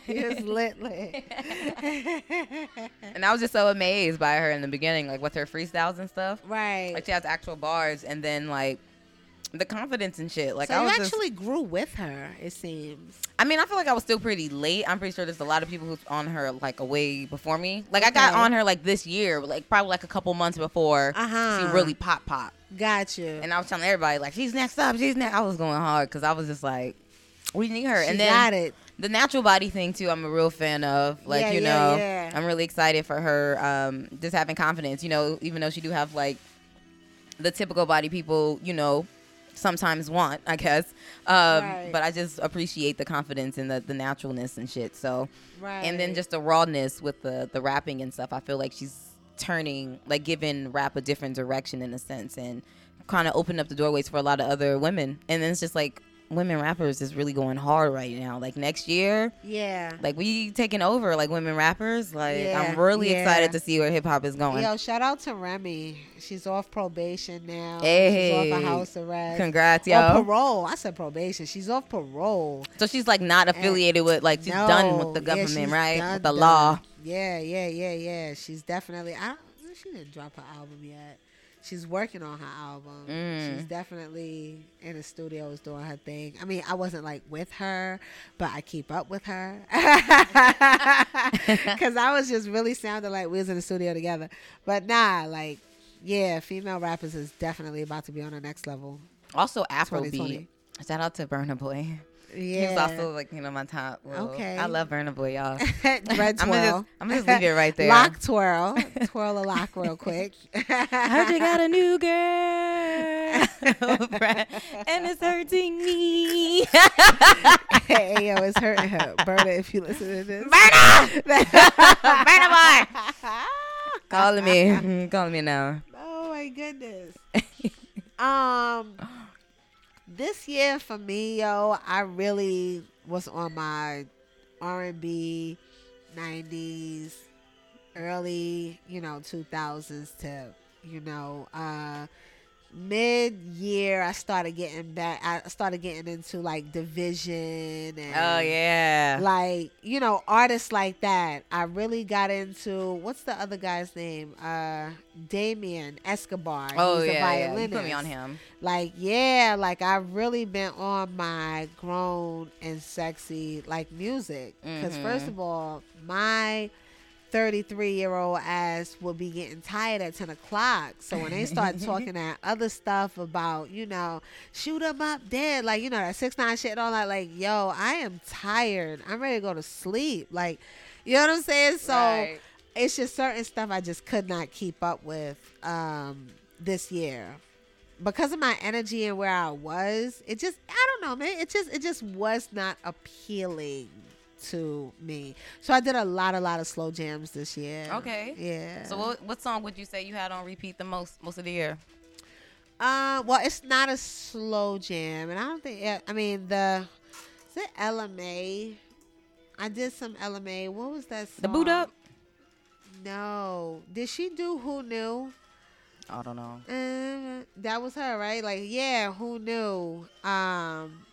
he was lit, lit. and I was just so amazed by her in the beginning, like with her freestyles and stuff. right. Like she has actual bars and then like the confidence and shit. Like so I was just, actually grew with her. It seems. I mean, I feel like I was still pretty late. I'm pretty sure there's a lot of people who's on her like a way before me. Like I got on her like this year, like probably like a couple months before Uh-huh. she really pop pop. Got you. And I was telling everybody like she's next up, she's next. I was going hard because I was just like, we need her. She and then got it. the natural body thing too i'm a real fan of like Yeah, you yeah, know yeah. i'm really excited for her um just having confidence you know even though she do have like the typical body people you know sometimes want i guess um Right. but i just appreciate the confidence and the, the naturalness and shit so Right. and then just the rawness with the the rapping and stuff i feel like she's turning like giving rap a different direction in a sense and kind of opened up the doorways for a lot of other women and then it's just like women rappers is really going hard right now like next year yeah. like we taking over like women rappers like Yeah, i'm really yeah. excited to see where hip-hop is going Yo, shout out to Remy. She's off probation now. Hey. She's off a house arrest. congrats yo parole. I said probation. She's off parole. so she's like not affiliated with like she's No, done with the government she's right done, with the done. law Yeah, yeah, yeah, yeah. She's definitely. I. She didn't drop her album yet. She's working on her album. Mm. She's definitely in the studios doing her thing. I mean, I wasn't like with her, but I keep up with her because I was just really sounding like we was in the studio together. But nah, like, yeah, female rappers is definitely about to be on the next level. also afrobeat 2020. shout out to Burna Boy Yeah, He was also like you know my top. little- Okay. I love Burna Boy, y'all. red I'm twirl. gonna just I'm gonna just leave it right there. Lock twirl, twirl a lock real quick. I heard you got a new girl, and it's hurting me. hey, yo, it's hurting her. Berta, if you listen to this. Burna, Burna Boy, calling me, calling me now. Oh my goodness. um, this year for me, yo, I really was on my R and B, nineties, early, you know, two thousands to, you know, uh mid year I started getting back I started getting into like dvsn and Oh yeah. like you know artists like that i really got into what's the other guy's name uh damien escobar Oh He's a yeah, yeah. You put me on him. like yeah like i've really been on my grown and sexy like music because Mhm. first of all my 33 year old ass will be getting tired at 10 o'clock. So when they start talking that other stuff about, you know, shoot them up dead, like, you know, that 6 9 shit and all that, like, yo, I am tired. I'm ready to go to sleep. Like, you know what I'm saying? So Right. it's just certain stuff I just could not keep up with um, this year. Because of my energy and where I was, it just I don't know, man. It just it just was not appealing to me. So I did a lot, a lot of slow jams this year. Okay. Yeah. So what what song would you say you had on repeat the most most of the year? Uh, well, it's not a slow jam, and I don't think. yeah, I mean, the is it Ella Mai? I did some Ella Mai. What was that song? The Boo'd Up? No, did she do Who Knew? I don't know. Uh, that was her, right? Like, yeah, Who Knew? Um,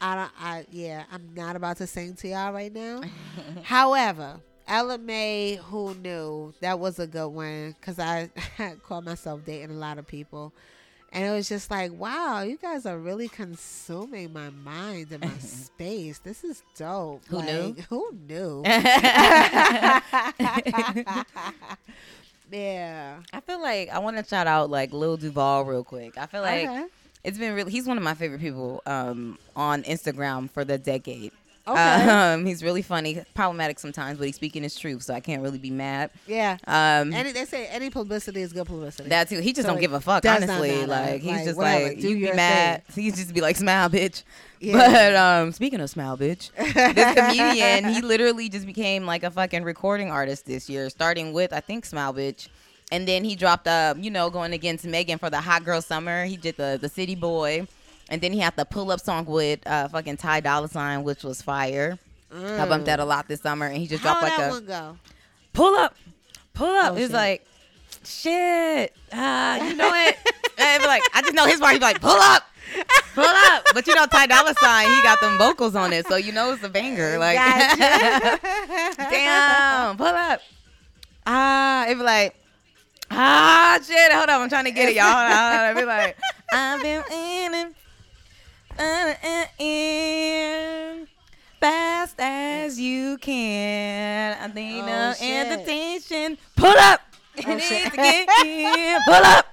I don't. I yeah, I'm not about to sing to y'all right now. However, Ella Mai, Who Knew? That was a good one because I called myself dating a lot of people. And it was just like, wow, you guys are really consuming my mind and my space. This is dope. Who like, knew? Who knew? yeah. I feel like I want to shout out like Lil Duval real quick. I feel like okay. It's been really he's one of my favorite people um on Instagram for the decade. Okay. Um, he's really funny, problematic sometimes, but he's speaking his truth, so I can't really be mad. yeah. Um, Any they say any publicity is good publicity. that too. He just So don't give a fuck, honestly. Like he's Like, just whatever, like you be mad. He's just be like, smile, bitch. Yeah. But um, speaking of smile, bitch, this comedian, he literally just became like a fucking recording artist this year, starting with I think Smile Bitch. And then he dropped uh, you know, going against Megan for the Hot Girl Summer. He did the the City Boy. And then he had the pull up song with uh fucking Ty Dolla Sign, which was fire. I bumped that a lot this summer and he just Mm. How dropped like that a one go? pull up, pull up. Oh, shit. like, shit, ah, you know it. and like, I just know his part. He's like, pull up, pull up. But you know, Ty Dolla Sign, he got them vocals on it, so you know it's a banger. Like, damn, pull up. Ah, it be like, ah, shit. Hold on, I'm trying to get it, y'all. Hold on, hold on. Be like, I've been in it. uh, uh, in fast as you can. I think Oh, no shit. invitation. Pull up. It Oh, needs shit. to get in. Pull up.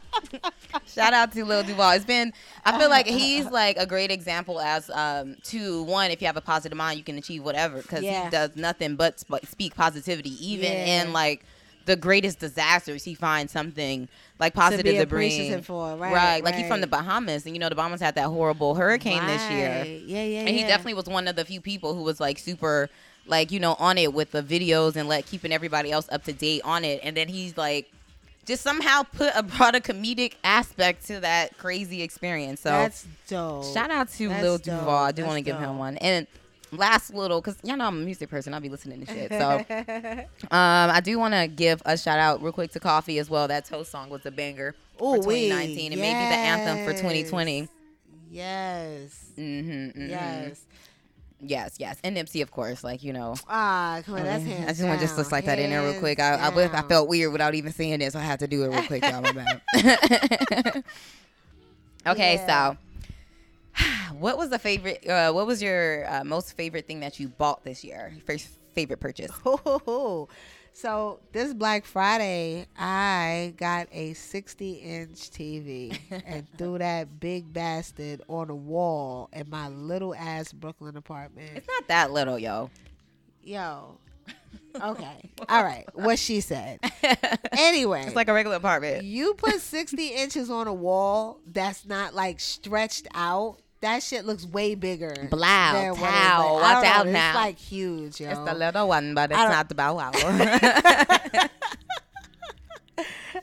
Shout out to Lil Duval. It's been. I feel like he's like a great example as um to one. If you have a positive mind, you can achieve whatever because Yeah. he does nothing but sp- speak positivity. Even Yeah. in like the greatest disasters, he finds something like to positive be to, bring. for, right? right. Like he's from the Bahamas, and you know the Bahamas had that horrible hurricane this year, Yeah, yeah, and he yeah. definitely was one of the few people who was like super, like you know, on it with the videos and like keeping everybody else up to date on it. And then he's like, just somehow put a brought a comedic aspect to that crazy experience. So That's dope. shout out to That's Lil dope. Duval. I do want to give him one. And last little, cause y'all know I'm a music person. I'll be listening to shit. So um, I do want to give a shout out real quick to Koffee as well. That Toast song was a banger for Ooh, wee. 2019 and maybe the anthem for 2020. Yes. Mm-hmm, Yes. Yes, yes. And Nipsey, of course, like, you know. Ah, come on, that's him. I hands just want to just down. slide that in there real quick. I, I, I felt weird without even saying it, so I had to do it real quick, y'all. Okay, Yeah. so what was the favorite, uh, what was your uh, most favorite thing that you bought this year? First favorite purchase? Ooh. So this Black Friday, I got a 60 inch TV and threw that big bastard on a wall in my little ass Brooklyn apartment. It's not that little, yo. Yo. Okay. All right. What she said. Anyway. It's like a regular apartment. you put 60 inches on a wall that's not like stretched out. That shit looks way bigger. Blow, wow, what it is. pow, Like, watch out know, now. It's like huge, yo. It's the little one, but it's don't- not the bow wow.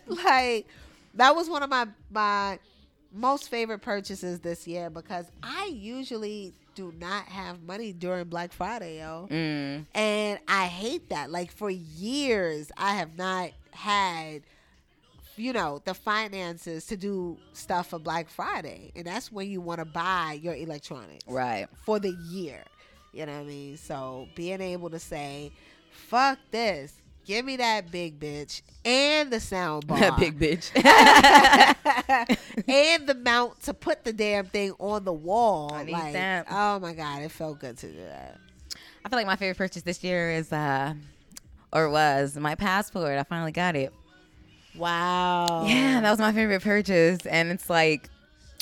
like that was one of my my most favorite purchases this year because I usually do not have money during Black Friday, yo. Mm. And I hate that. Like for years, I have not had, you know, the finances to do stuff for Black Friday. And that's when you want to buy your electronics Right. for the year. You know what I mean? So being able to say, fuck this. Give me that big bitch and the sound bar. Big bitch. and the mount to put the damn thing on the wall. I need like, that. oh my god, it felt good to do that. I feel like my favorite purchase this year is, uh, or was my passport. I finally got it. Wow. Yeah, that was my favorite purchase. And it's like,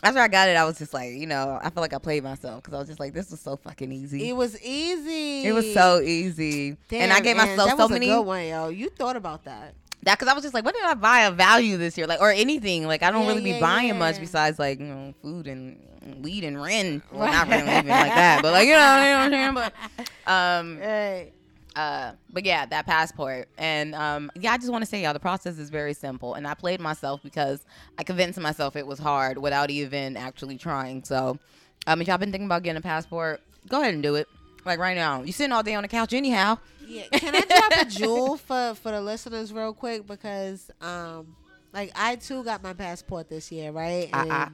after I got it, I was just like, you know, I feel like I played myself because I was just like, this was so fucking easy. It was easy. It was so easy. Damn, and I gave myself that so was many. A good one, yo. You thought about that. That because I was just like, what did I buy a value this year? Like, or anything. Like, I don't Yeah, really be yeah, buying much besides like, you know, food and weed and rent. Well, not really even like that, but like, you know, you know what I'm saying? But, um, Right. Uh, but yeah, that passport. And um, yeah, I just want to say, y'all, the process is very simple. And I played myself because I convinced myself it was hard without even actually trying. So, um, if y'all been thinking about getting a passport, go ahead and do it. Like right now, you sitting all day on the couch anyhow. Yeah. Can I drop a jewel for for the listeners real quick because um like I too got my passport this year, right? And Uh-uh.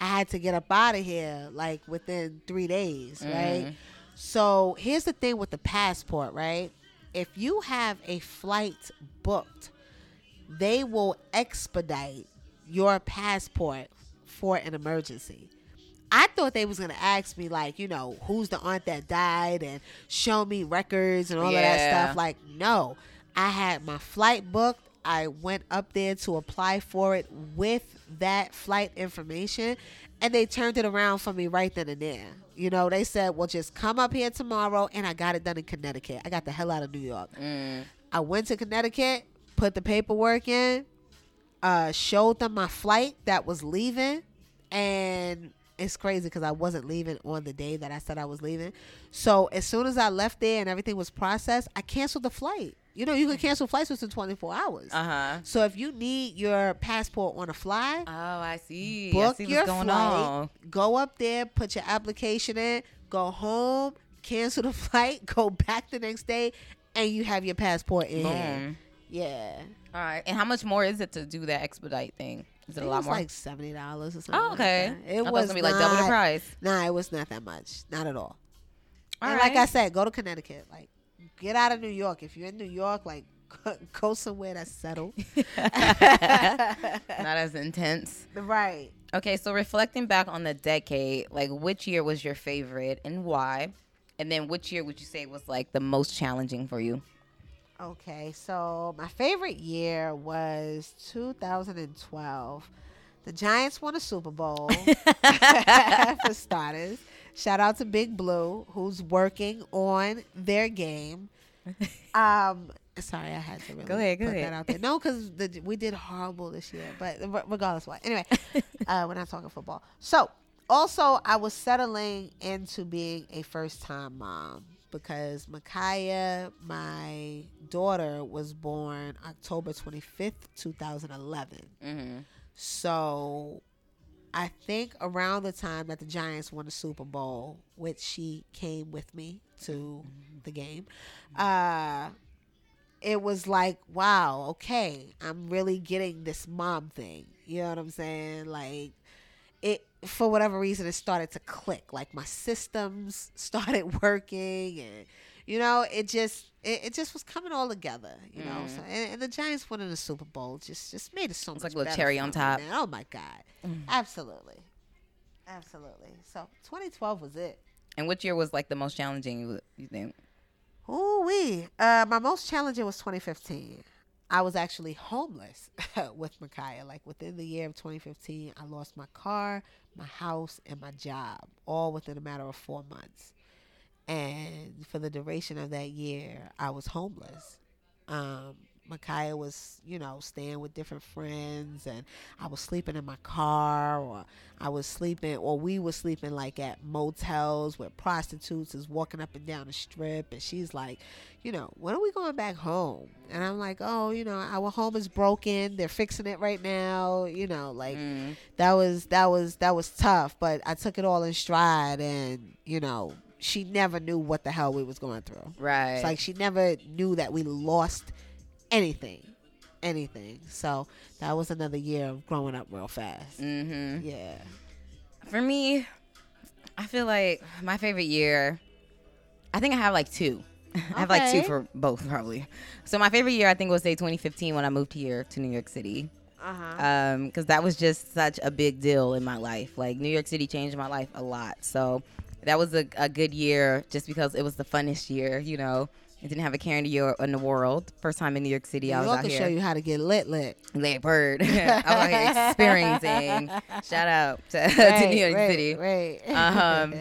I had to get up out of here like within three days, right? So here's the thing with the passport, right? If you have a flight booked, they will expedite your passport for an emergency. I thought they was gonna ask me like, you know, who's the aunt that died and show me records and all of that stuff. Like, no. I had my flight booked. I went up there to apply for it with that flight information and they turned it around for me right then and there. You know, they said, Well just come up here tomorrow and I got it done in Connecticut. I got the hell out of New York. Mm. I went to Connecticut, put the paperwork in, uh, showed them my flight that was leaving, and it's crazy because I wasn't leaving on the day that I said I was leaving. So as soon as I left there and everything was processed, I canceled the flight. You know, you can cancel flights within 24 hours. Uh huh. So if you need your passport on a fly, Oh, I see. I book see your flight, on. go up there, put your application in, go home, cancel the flight, go back the next day, and you have your passport in. Boom. Yeah. All right. And how much more is it to do that expedite thing? Is it It a lot was more? like seventy dollars or something. oh, like okay. that. It I was gonna be like double the price. Nah, it was not that much. Not at all. All and like I said, go to Connecticut. Like, get out of New York. If you're in New York, like, go somewhere that's settled. Not as intense. right. Okay, so reflecting back on the decade, like which year was your favorite and why? And then which year would you say was like the most challenging for you? Okay, so my favorite year was 2012. The Giants won a Super Bowl for starters. Shout out to Big Blue, who's working on their game. Um, sorry, I had to really Go ahead, go put ahead. that out there. No, because the, we did horrible this year, but regardless, what? Anyway, uh, we're not talking football. So, also, I was settling into being a first time mom because Micaiah, my daughter, was born October 25th, 2011. Mm-hmm. So I think around the time that the Giants won the Super Bowl, which she came with me to the game, uh, it was like, wow, okay, I'm really getting this mom thing. You know what I'm saying? Like, it for whatever reason it started to click. Like my systems started working, and you know, it just it, it just was coming all together. You know, so and, and the Giants winning the Super Bowl just just made it so It's much like a little cherry on top. Oh my god, absolutely, absolutely. So 2012 was it. And which year was like the most challenging? You, you think? Ooh wee. Uh, my most challenging was 2015. I was actually homeless with Micaiah. Like within the year of 2015, I lost my car, my house, and my job, all within a matter of four months. And for the duration of that year, I was homeless. Um, Micaiah was, you know, staying with different friends and I was sleeping in my car or I was sleeping or we were sleeping like at motels where prostitutes is walking up and down the strip and she's like, you know, when are we going back home? And I'm like, oh, you know, our home is broken. They're fixing it right now. You know, like Mm. that was that was that was tough, but I took it all in stride and, you know, she never knew what the hell we was going through. Right. It's like she never knew that we lost anything. Anything. So that was another year of growing up real fast. mm-hmm. Yeah. For me, I feel like my favorite year. I think I have like two. Okay. I have like two for both probably. So my favorite year I think was say 2015 when I moved here to New York City. Uh-huh. um because that was just such a big deal in my life like new york city changed my life a lot so that was a, a good year just because it was the funnest year you know. I didn't have a care in the, year in the world. First time in new york city i was York out here show you how to get lit lit. Lit bird. I was out here experiencing. Shout out to, to new york right, city. Right. Um,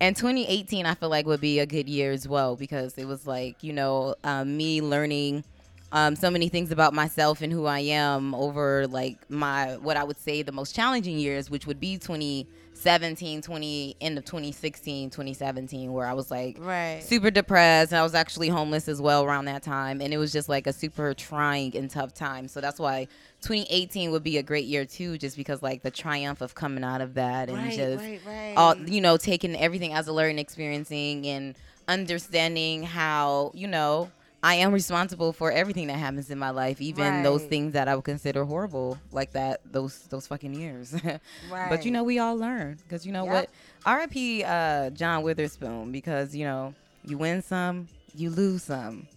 and 2018 i feel like would be a good year as well because it was like you know um, me learning um, so many things about myself and who i am over like my what i would say the most challenging years which would be 2017 20 end of 2016 2017 where i was like right. super depressed. I was actually homeless as well around that time, and it was just like a super trying and tough time. So that's why 2018 would be a great year too, just because like the triumph of coming out of that and right, just right, right. all you know taking everything as a learning experiencing and understanding how you know I am responsible for everything that happens in my life, even those things that I would consider horrible, like that those those fucking years. But you know, we all learn because you know Yep. what? R.I.P. Uh, John Witherspoon because you know you win some, you lose some,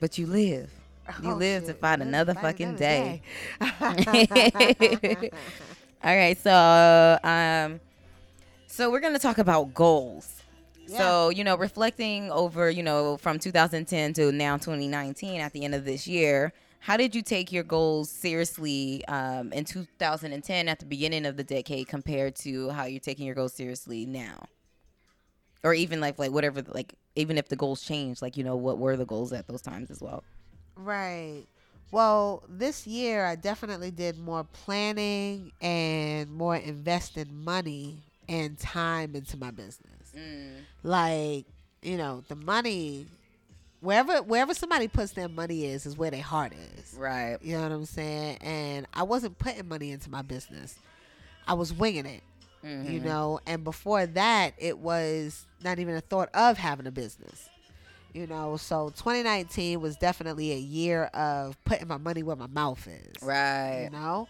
but you live. You Oh, live to shit. to another fight fucking another day. All right, so um, so we're gonna talk about goals. So you know, reflecting over you know from 2010 to now 2019 at the end of this year, how did you take your goals seriously um, in 2010 at the beginning of the decade compared to how you're taking your goals seriously now? Or even like like whatever like even if the goals change, like you know what were the goals at those times as well? Right. Well, this year I definitely did more planning and more investing money and time into my business. Like, you know, the money wherever wherever somebody puts their money is is where their heart is. Right. You know what I'm saying? And I wasn't putting money into my business. I was winging it. You know, and before that it was not even a thought of having a business you know so 2019 was definitely a year of putting my money where my mouth is Right. you know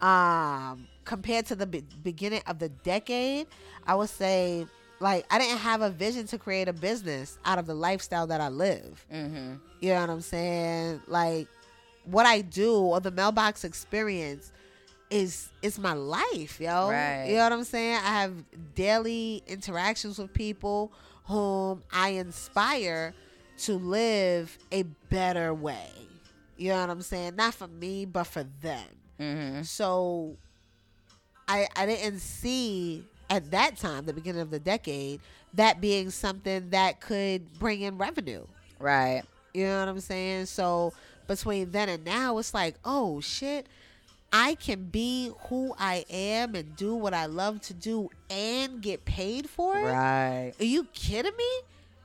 um compared to the be- beginning of the decade i would say like i didn't have a vision to create a business out of the lifestyle that i live. Mm-hmm. you know what i'm saying? Like what i do or the mailbox experience is is my life yo. Right. you know what i'm saying? I have daily interactions with people whom i inspire to live a better way. You know what i'm saying? Not for me but for them. Mm-hmm. so I I didn't see at that time, the beginning of the decade, that being something that could bring in revenue. Right. You know what I'm saying? So between then and now, it's like, oh shit, I can be who I am and do what I love to do and get paid for it. Right. Are you kidding me?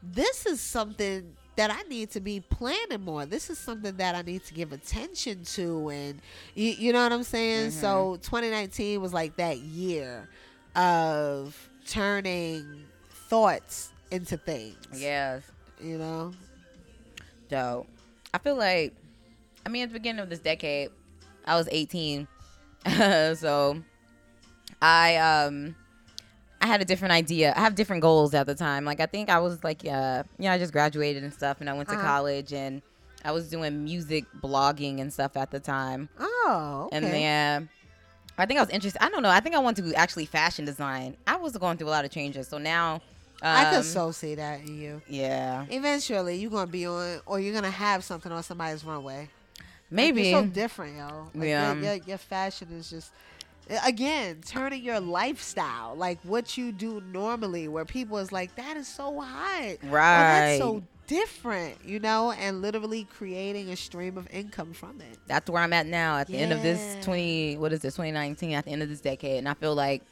This is something that I need to be planning more. This is something that I need to give attention to, and you, you know what I'm saying. So mm-hmm. 2019 was like that year of turning thoughts into things. Yes. You know. dope. I feel like, I mean, at the beginning of this decade, I was 18, so I um I had a different idea. I have different goals at the time. Like I think I was like, uh, yeah, I just graduated and stuff, and I went to Uh-huh. college and I was doing music blogging and stuff at the time, Oh. Okay. and then. I think I was interested. I don't know. I think I wanted to actually fashion design. I was going through a lot of changes, so now um, I could so see that in you. yeah, Eventually, you're gonna be on, or you're gonna have something on somebody's runway. Like, maybe you're so different, yo. Like, Yeah. Your, your, your fashion is just again turning your lifestyle like what you do normally, where people is like, that is so hot. right. Oh, that's so different, you know, and literally creating a stream of income from it. That's where I'm at now at the end of this 20 what is this 2019 at the end of this decade and I feel like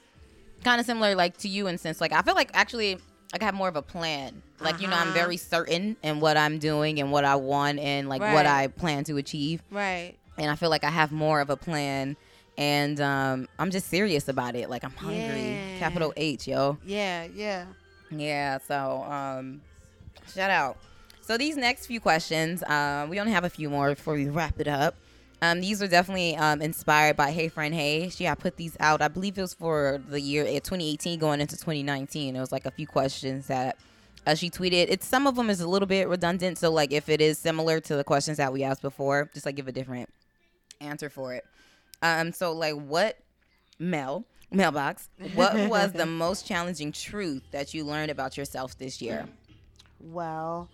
kind of similar like to you in sense like I feel like actually like I have more of a plan. Like you know I'm Uh-huh. very certain in what I'm doing and what I want and like what I plan to achieve Right. and I feel like I have more of a plan and um I'm just serious about it. Like I'm hungry. Yeah. Capital H, yo. Yeah, yeah. Yeah, so um shout out. So these next few questions, um, we only have a few more before we wrap it up. Um, these are definitely um, inspired by Hey Friend Hey. She had put these out. I believe it was for the year eh, 2018 going into 2019. It was like a few questions that uh, she tweeted. It's some of them is a little bit redundant. So like if it is similar to the questions that we asked before, just like give a different answer for it. Um, so like what Mel mailbox? What was the most challenging truth that you learned about yourself this year? Well,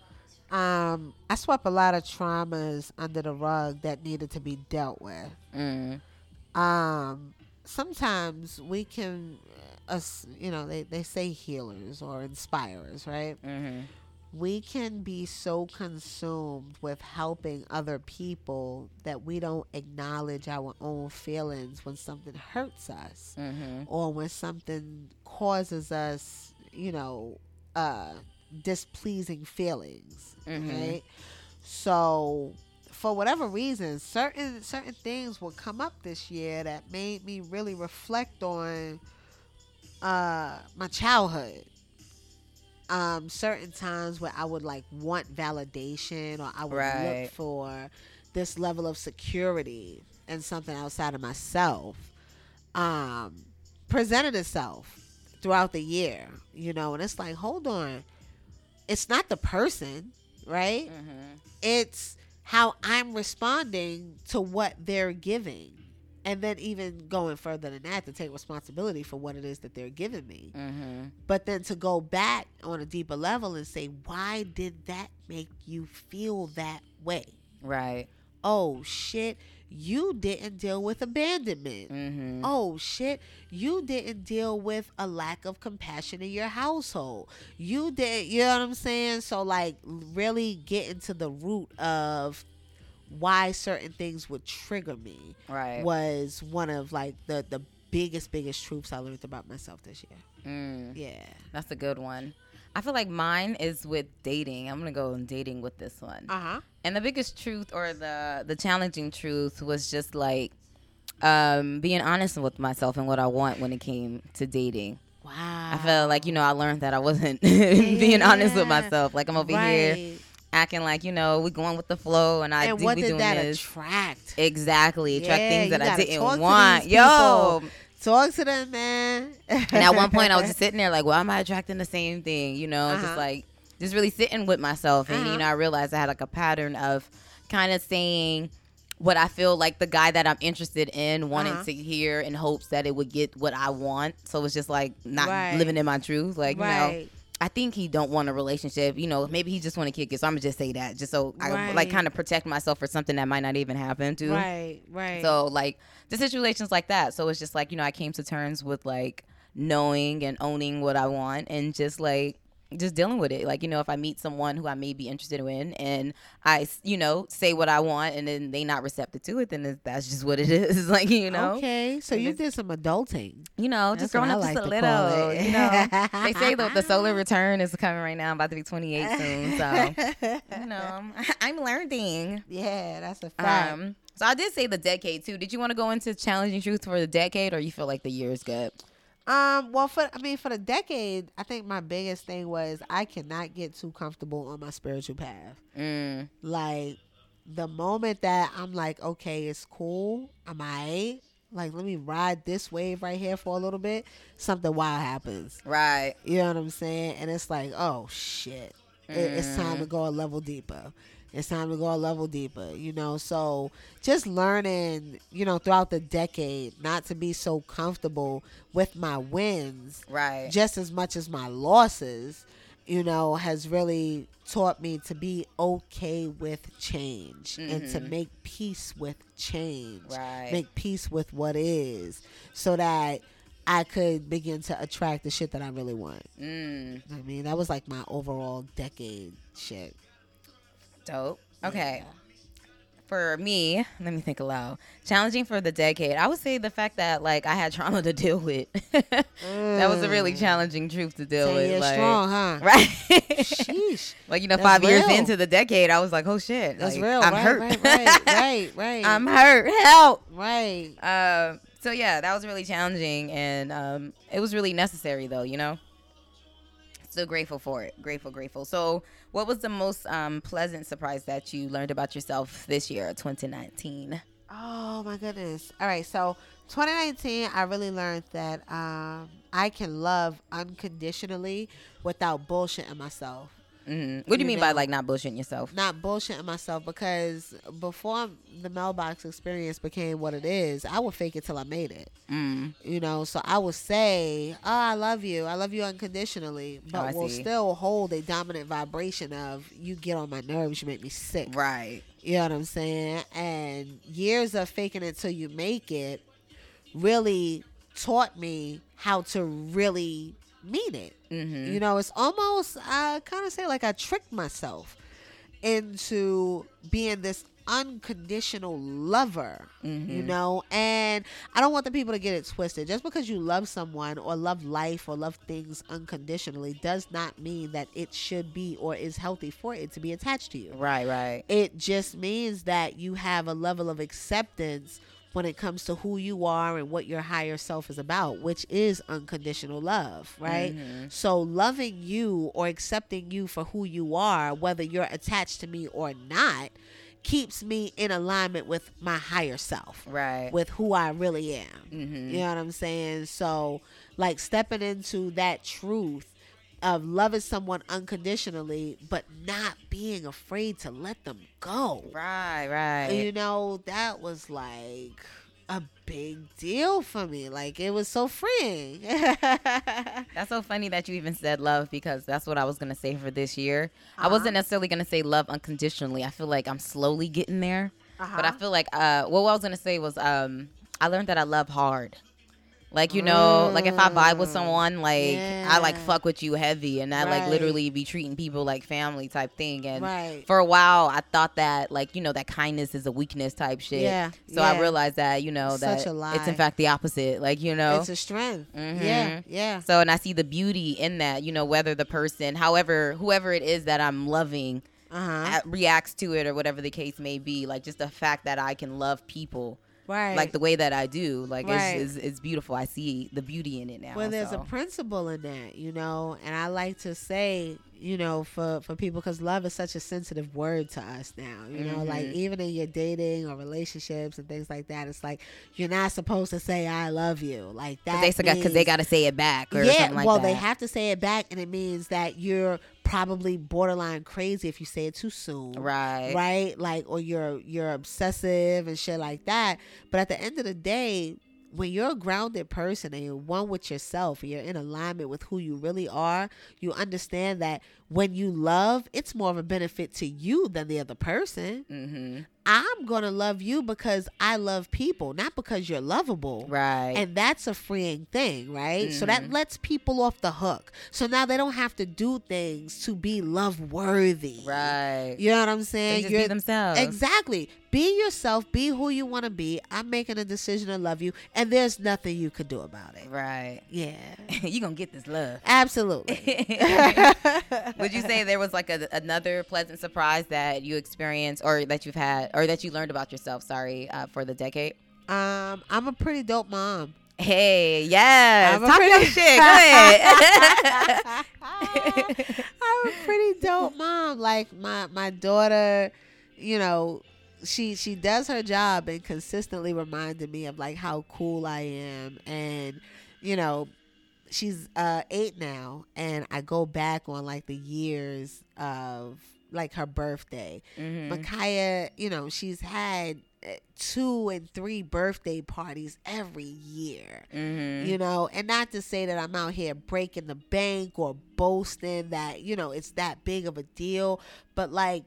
um, I swept a lot of traumas under the rug that needed to be dealt with. Mm, Um, sometimes we can, uh, us, you know, they, they say healers or inspirers, right? hmm We can be so consumed with helping other people that we don't acknowledge our own feelings when something hurts us. hmm or when something causes us, you know, uh, displeasing feelings, Mhm. right? So, for whatever reason, certain certain things will come up this year that made me really reflect on uh, my childhood. Um, certain times where I would like want validation or I would Right. look for this level of security and something outside of myself um, presented itself throughout the year, you know, and it's like, hold on, it's not the person, right? hmm It's how I'm responding to what they're giving. And then even going further than that to take responsibility for what it is that they're giving me. hmm But then to go back on a deeper level and say, why did that make you feel that way? Right. Oh shit, you didn't deal with abandonment. hmm Oh shit, you didn't deal with a lack of compassion in your household. You did, you know what I'm saying? So, like, really get into the root of why certain things would trigger me Right. was one of like the the biggest biggest truths I learned about myself this year. Mm, Yeah. that's a good one. I feel like mine is with dating. I'm gonna go on dating with this one. Uh huh. And the biggest truth or the the challenging truth was just like um being honest with myself and what I want when it came to dating. Wow. I felt like, you know, I learned that I wasn't being honest with myself. Like I'm over here acting like, you know, we going with the flow and I and what did doing that this. attract? exactly. Attract Yeah, things that I didn't talk to want. Yo. Talk to them, man. And at one point I was just sitting there like, well, am I attracting the same thing? You know, Uh-huh. just like just really sitting with myself. And Uh-huh. you know, I realized I had like a pattern of kind of saying what I feel like the guy that I'm interested in wanted Uh-huh. to hear in hopes that it would get what I want. So it's just like not Right. living in my truth. Like, you know. I think he don't want a relationship. You know, maybe he just want to kick it. So I'm gonna just say that, just so I like kind of protect myself for something that might not even happen to. Right. Right. So like the situations like that. So it's just like you know I came to terms with like knowing and owning what I want and just like just dealing with it. Like you know if I meet someone who I may be interested in and I, you know say what I want and then they not receptive to it, then that's just what it is. like you know, Okay. So And you did some adulting. you know, just That's what growing up like just a little. You know, they say that the solar return is coming right now. I'm about to be 28 soon, so you know I'm, I'm learning. yeah, that's a fact. Um, so I did say the decade too. Did you want to go into challenging truth for the decade, or you feel like the year is good? Um, well, for I mean, for the decade, I think my biggest thing was I cannot get too comfortable on my spiritual path. Mm, Like the moment that I'm like, okay, it's cool, I'm alright. Like, let me ride this wave right here for a little bit. Something wild happens. right. You know what I'm saying? And it's like, oh shit, It- it's time to go a level deeper. It's time to go a level deeper, you know. So just learning, you know, throughout the decade, not to be so comfortable with my wins, Right. just as much as my losses, you know, has really taught me to be okay with change and to Mhm. make peace with change Right. make peace with what is so that I could begin to attract the shit that I really want. Mm, I mean, that was like my overall decade shit. Dope. Okay. For me, let me think aloud. Challenging for the decade. I would say the fact that like I had trauma to deal with. that was a really challenging truth to deal Ten with. years like, strong, huh? Right. Sheesh. like you know, That's five years into the decade, I was like, oh shit. That's like, real. I'm right, hurt. right, right, right, right. I'm hurt. Help. right. Um, so yeah, that was really challenging, and um, it was really necessary, though. You know, still grateful for it. Grateful, grateful. So, what was the most um, pleasant surprise that you learned about yourself this year, 2019? Oh my goodness. All right, so 2019, I really learned that um, I can love unconditionally without bullshitting myself. Hmm What do you You mean by like not bullshitting yourself? Not bullshitting myself because before the mailbox experience became what it is, I would fake it till I made it. Mm. You know, so I would say, "Oh, I love you. I love you unconditionally," Oh, but will see. still hold a dominant vibration of "You get on my nerves. You make me sick." Right. You know what I'm saying? And years of faking it till you make it really taught me how to really mean it. Mm-hmm. You know, it's almost I kind of say like I tricked myself into being this unconditional lover, you Mhm. know, and I don't want the people to get it twisted. Just because you love someone or love life or love things unconditionally does not mean that it should be or is healthy for it to be attached to you. Right. Right. It just means that you have a level of acceptance when it comes to who you are and what your higher self is about, which is unconditional love, right? Mhm. So loving you or accepting you for who you are, whether you're attached to me or not, keeps me in alignment with my higher self, Right. with who I really am. mm-hmm. You know what I'm saying? So, like stepping into that truth of loving someone unconditionally, but not being afraid to let them go. Right. Right. You know, that was like a big deal for me. Like, it was so freeing. That's so funny that you even said love because that's what I was gonna say for this year. I Uh-huh. wasn't necessarily gonna say love unconditionally. I feel like I'm slowly getting there, but I Uh-huh. feel like uh, what I was gonna say was um, I learned that I love hard. Like you know, like if I vibe with Mm, someone, like I like fuck with you heavy, and I like literally be treating people like family type thing. And right. for a while, I thought that like you know that kindness is a weakness type shit. Yeah. So I realized that you know Such that a lie. it's in fact the opposite. Like you know, It's a strength. Mhm. Yeah. Yeah. so, and I see the beauty in that, you know, whether the person, however, whoever it is that I'm loving Uh huh. uh, reacts to it or whatever the case may be, like just the fact that I can love people Right. like the way that I do, like Right. it's, it's, it's beautiful. I see the beauty in it now. Well, there's so. a principle in that, you know, and I like to say, you know, for for people because love is such a sensitive word to us now. You know, like Mhm. even in your dating or relationships and things like that, it's like you're not supposed to say "I love you" like that. Cause they, they got to say it back or yeah, something like well, that. they have to say it back, and it means that you're probably borderline crazy if you say it too soon right. right like or you're you're obsessive and shit like that but at the end of the day when you're a grounded person and you're one with yourself you're in alignment with who you really are you understand that when you love it's more of a benefit to you than the other person Mm-hmm. I'm gonna love you because i love people not because you're lovable Right. and that's a freeing thing, right? So that Mhm. lets people off the hook. So now they don't have to do things to be love worthy. right. You know what I'm They saying? just be themselves. Exactly. Be yourself. Be who you want to be. I'm making a decision to love you, and there's nothing you could do about it. Right. Yeah, you gonna get this love. absolutely. Would you say there was like a, another pleasant surprise that you experienced or that you've had or that you learned about yourself, sorry, uh, for the decade? um, I'm a pretty dope mom. Hey, yes. I'm a Talk pretty- your shit. Go ahead. I'm a pretty dope mom. Like my my daughter, you know, she she does her job and consistently reminded me of like how cool I am and you know, she's uh 8 now and I go back on like the years of like her birthday. Mhm. Micaiah, you know, she's had uh, two and three birthday parties every year Mhm. you know and not to say that i'm out here breaking the bank or boasting that you know it's that big of a deal but like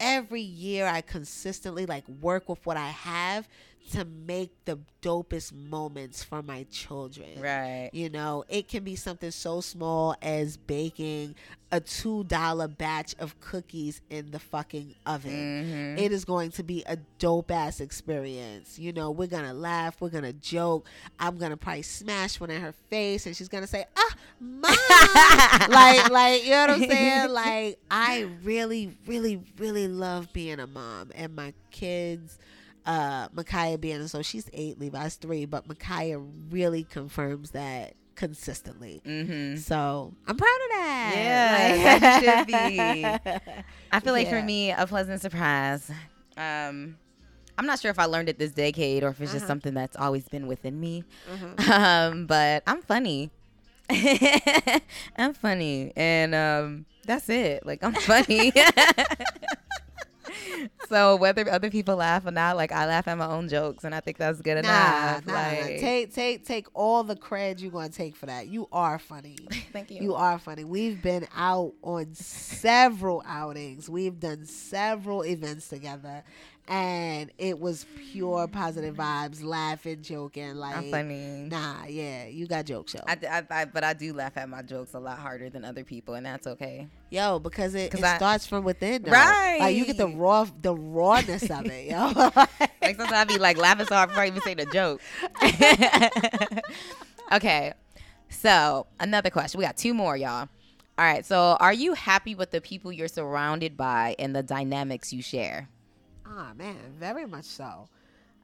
every year i consistently like work with what i have to make the dopest moments for my children. Right. You know, it can be something so small as baking a $2 batch of cookies in the fucking oven. Mm-hmm. It is going to be a dope ass experience. You know, we're going to laugh, we're going to joke. I'm going to probably smash one in her face and she's going to say, "Ah, mom." like like, you know what I'm saying? Like I really really really love being a mom and my kids uh Micaiah being so she's eight, Levi's three, but Micaiah really confirms that consistently. Mm-hmm. So I'm proud of that. Yeah, Like- should be. I feel like Yeah. for me, a pleasant surprise. Um, I'm not sure if I learned it this decade or if it's just Uh-huh. something that's always been within me. Mhm. Um, but I'm funny. I'm funny, and um, that's it. Like I'm funny. so whether other people laugh or not, like I laugh at my own jokes, and I think that's good Nah, enough. nah, nah. like, Take take take all the cred you're gonna take for that. You are funny. thank you. You are funny. We've been out on several outings. We've done several events together, and it was pure positive vibes, laughing, joking. Like, I'm funny. nah, yeah, you got jokes, yo. I, I, I, but I do laugh at my jokes a lot harder than other people, and that's okay. yo, because it, it starts from within, though. Like you get the raw, the rawness of it, yo. Like sometimes I be like laughing so hard before I even say the joke. okay, so another question. We got two more, y'all. All right. So, are you happy with the people you're surrounded by and the dynamics you share? Ah man, very much so.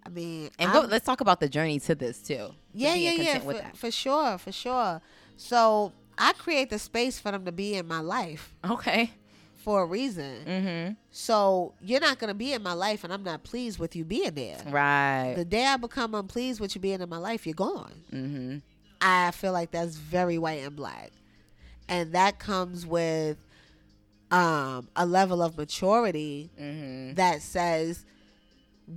I mean, And go, let's talk about the journey to this too. to yeah, yeah, yeah, for, for sure, for sure. So I create the space for them to be in my life Okay. for a reason. Mm-hmm. So you're not gonna be in my life, and I'm not pleased with you being there. Right. The day I become unpleased with you being in my life, you're gone. mm-hmm. I feel like that's very white and black, and that comes with um, a level of maturity Mm-hmm. that says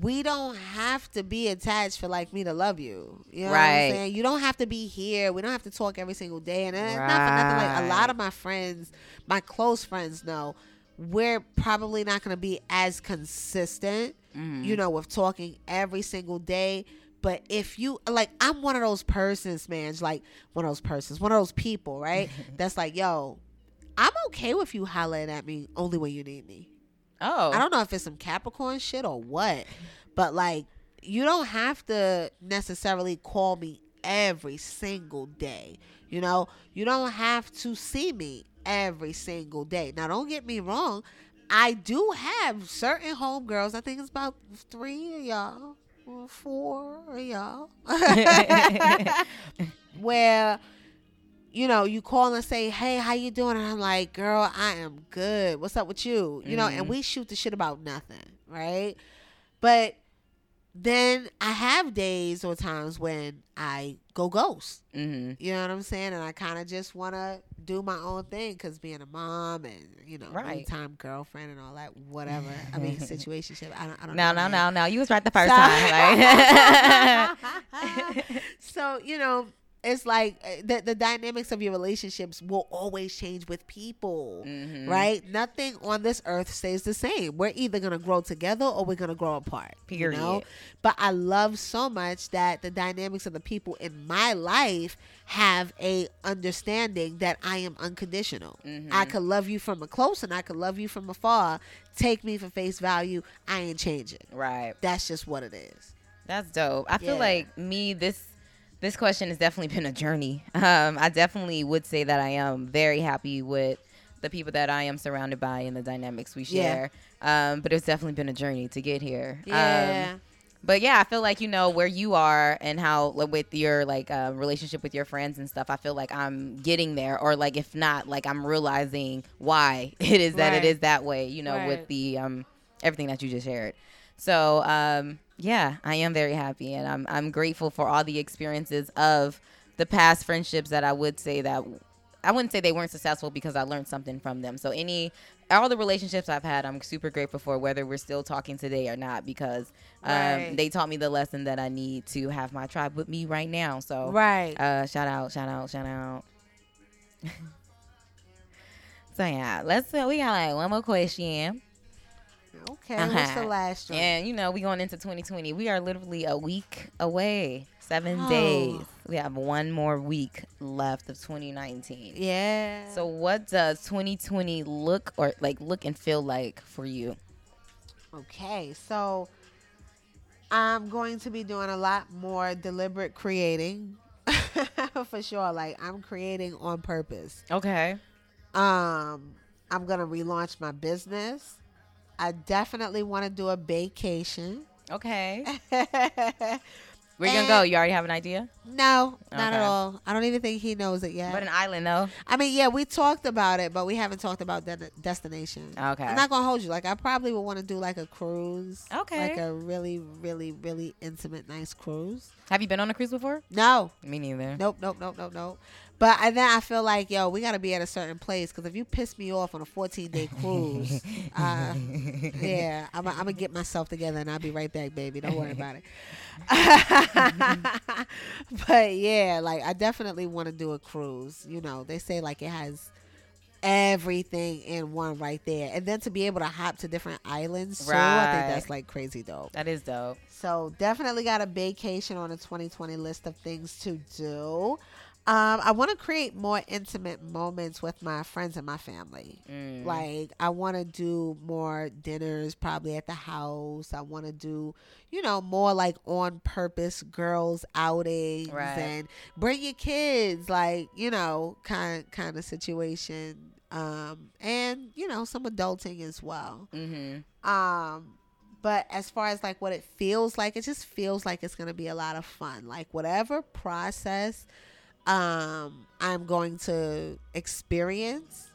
we don't have to be attached for like me to love you. You know what Right. I'm saying? You don't have to be here. We don't have to talk every single day. And it's not for nothing. Like a lot of my friends, my close friends know we're probably not going to be as consistent, Mm-hmm. you know, with talking every single day. But if you like, I'm one of those persons, man. Like one of those persons, one of those people, right? That's like, yo, I'm okay with you hollering at me only when you need me. Oh. I don't know if it's some Capricorn shit or what, but like you don't have to necessarily call me every single day. You know, you don't have to see me every single day. Now, don't get me wrong. I do have certain homegirls. I think it's about three of y'all, or four of y'all, where you know you call and say, "Hey, how you doing?" And I'm like, "Girl, I am good. What's up with you?" You know, and Mhm. we shoot the shit about nothing, right? But then I have days or times when I go ghost. mm-hmm. You know what I'm saying? And I kind of just want to do my own thing because being a mom and you know, Right. time girlfriend and all that, whatever. I mean, situationship. I don't. I don't No, know. no, no, no. You was right the first So- time. Like. so you know, it's like uh, the the dynamics of your relationships will always change with people. Mhm. Right? Nothing on this earth stays the same. We're either gonna grow together or we're gonna grow apart. You know? Period. But I love so much that the dynamics of the people in my life have a understanding that I am unconditional. Mm-hmm. I could love you from a close and I could love you from afar. Take me for face value. I ain't changing. Right. That's just what it is. That's dope. I feel like me this this question has definitely been a journey. Um, I definitely would say that I am very happy with the people that I am surrounded by and the dynamics we Yeah. share. Um, but it's definitely been a journey to get here. Yeah. Um, but yeah, I feel like you know where you are and how like, with your like uh, relationship with your friends and stuff. I feel like I'm getting there, or like if not, like I'm realizing why it is that Right. it is that way. You know, Right. with the um everything that you just shared. So um yeah, I am very happy, and I'm I'm grateful for all the experiences of the past friendships that I would say that I wouldn't say they weren't successful because I learned something from them. So any all the relationships I've had, I'm super grateful for whether we're still talking today or not because um, Right. they taught me the lesson that I need to have my tribe with me right now. So Right. uh, shout out, shout out, shout out. so yeah, let's we got like one more question. Okay, what's the Uh-huh. last one? And you know, we going into 2020. We are literally a week away. Seven Oh. days. We have one more week left of 2019. Yeah. So what does 2020 look or like look and feel like for you? Okay, so I'm going to be doing a lot more deliberate creating. For sure. Like I'm creating on purpose. Okay. Um I'm going to relaunch my business. I definitely want to do a vacation. Okay. you gonna go? You already have an idea? No, not Okay. at all. I don't even think he knows it yet. But an island though. I mean, yeah, we talked about it, but we haven't talked about the destination. Okay. I'm not gonna hold you. Like, I probably would want to do like a cruise. Okay. Like a really, really, really intimate, nice cruise. Have you been on a cruise before? No, Me neither. nope, nope, nope, nope, nope. But and then I feel like, yo, we gotta be at a certain place because if you piss me off on a 14 day cruise, uh, yeah, I'm gonna get myself together and I'll be right back, baby. Don't worry about it. but yeah, like I definitely want to do a cruise. You know, they say like it has everything in one right there, and then to be able to hop to different islands too, I think that's like crazy dope. That is dope. So definitely got a vacation on the 2020 list of things to do. Um, I want to create more intimate moments with my friends and my family. Mm. Like I want to do more dinners, probably at the house. I want to do, you know, more like on purpose girls outings Right. and bring your kids, like you know, kind kind of situation. Um, and you know, some adulting as well. Mm-hmm. Um, but as far as like what it feels like, it just feels like it's gonna be a lot of fun. Like whatever process um I'm going to experience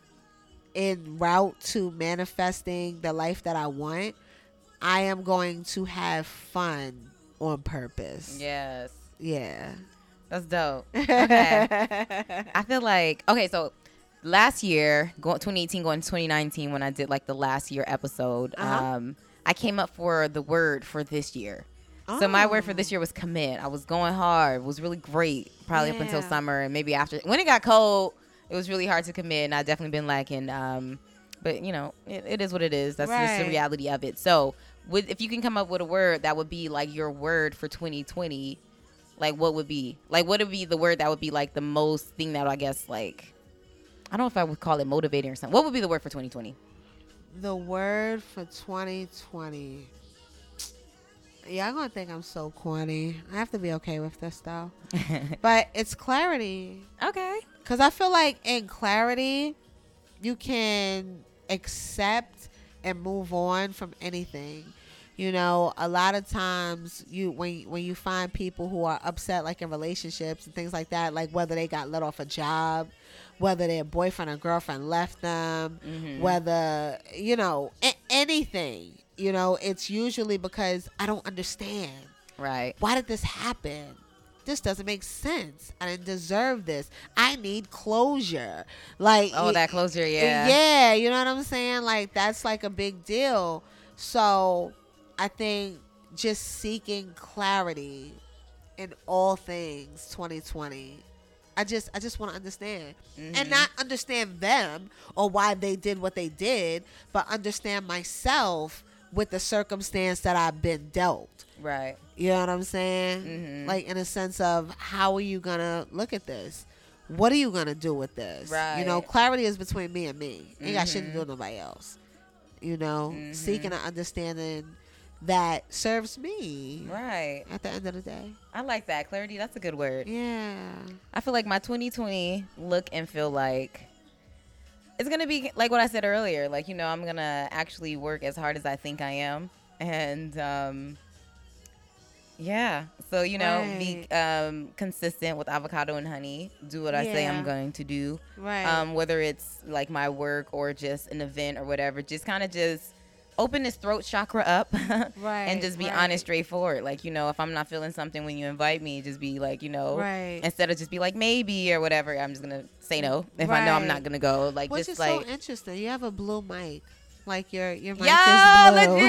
en route to manifesting the life that I want, I am going to have fun on purpose. Yes. Yeah. That's dope. Okay. I feel like okay, so last year, going 2018 going to 2019 when I did like the last year episode, Uh-huh. um I came up for the word for this year. So my word for this Oh. year was commit. I was going hard. It was really great. Probably up until summer and maybe after when it got cold, it was really hard to commit and I definitely been lacking um but you know, it, it is what it is. That's just the reality of it. So, with if you can come up with a word that would be like your word for 2020, like what would be? Like what would be the word that would be like the most thing that I guess like I don't know if I would call it motivating or something. What would be the word for 2020? The word for 2020. Yeah, I'm gonna think I'm so corny. I have to be okay with this though. but it's clarity. okay. Cause I feel like in clarity, you can accept and move on from anything. You know, a lot of times you when when you find people who are upset like in relationships and things like that, like whether they got let off a job, whether their boyfriend or girlfriend left them, Mhm. whether you know a- anything. You know, it's usually because I don't understand Right. why did this happen? This doesn't make sense. I didn't deserve this. I need closure. Like Oh, that closure, yeah. yeah, you know what I'm saying? Like that's like a big deal. So I think just seeking clarity in all things 2020. I just I just want to understand. Mhm. And not understand them or why they did what they did, but understand myself with the circumstance that I've been dealt. Right. You know what I'm saying? Mhm. Like in a sense of how are you gonna look at this? What are you gonna do with this? Right. You know, clarity is between me and me. Ain't got shit to do with nobody else. You know, Mhm. seeking an understanding that serves me Right. at the end of the day. I like that. Clarity, that's a good word. Yeah. I feel like my 2020 look and feel like it's gonna be like what I said earlier. Like you know, I'm gonna actually work as hard as I think I am, and um, yeah. So you know, be um, consistent with avocado and honey. Do what I say I'm going to do. Right. Um, whether it's like my work or just an event or whatever. Just kind of just open this throat chakra up. right. and just be right. honest, straightforward. Like, you know, if I'm not feeling something when you invite me, just be like, you know, Right. instead of just be like maybe or whatever, I'm just gonna say no if I know I'm not gonna go. Like, Which just is like, so interesting. You have a blue mic. Like your your mic Yo, is blue. legit.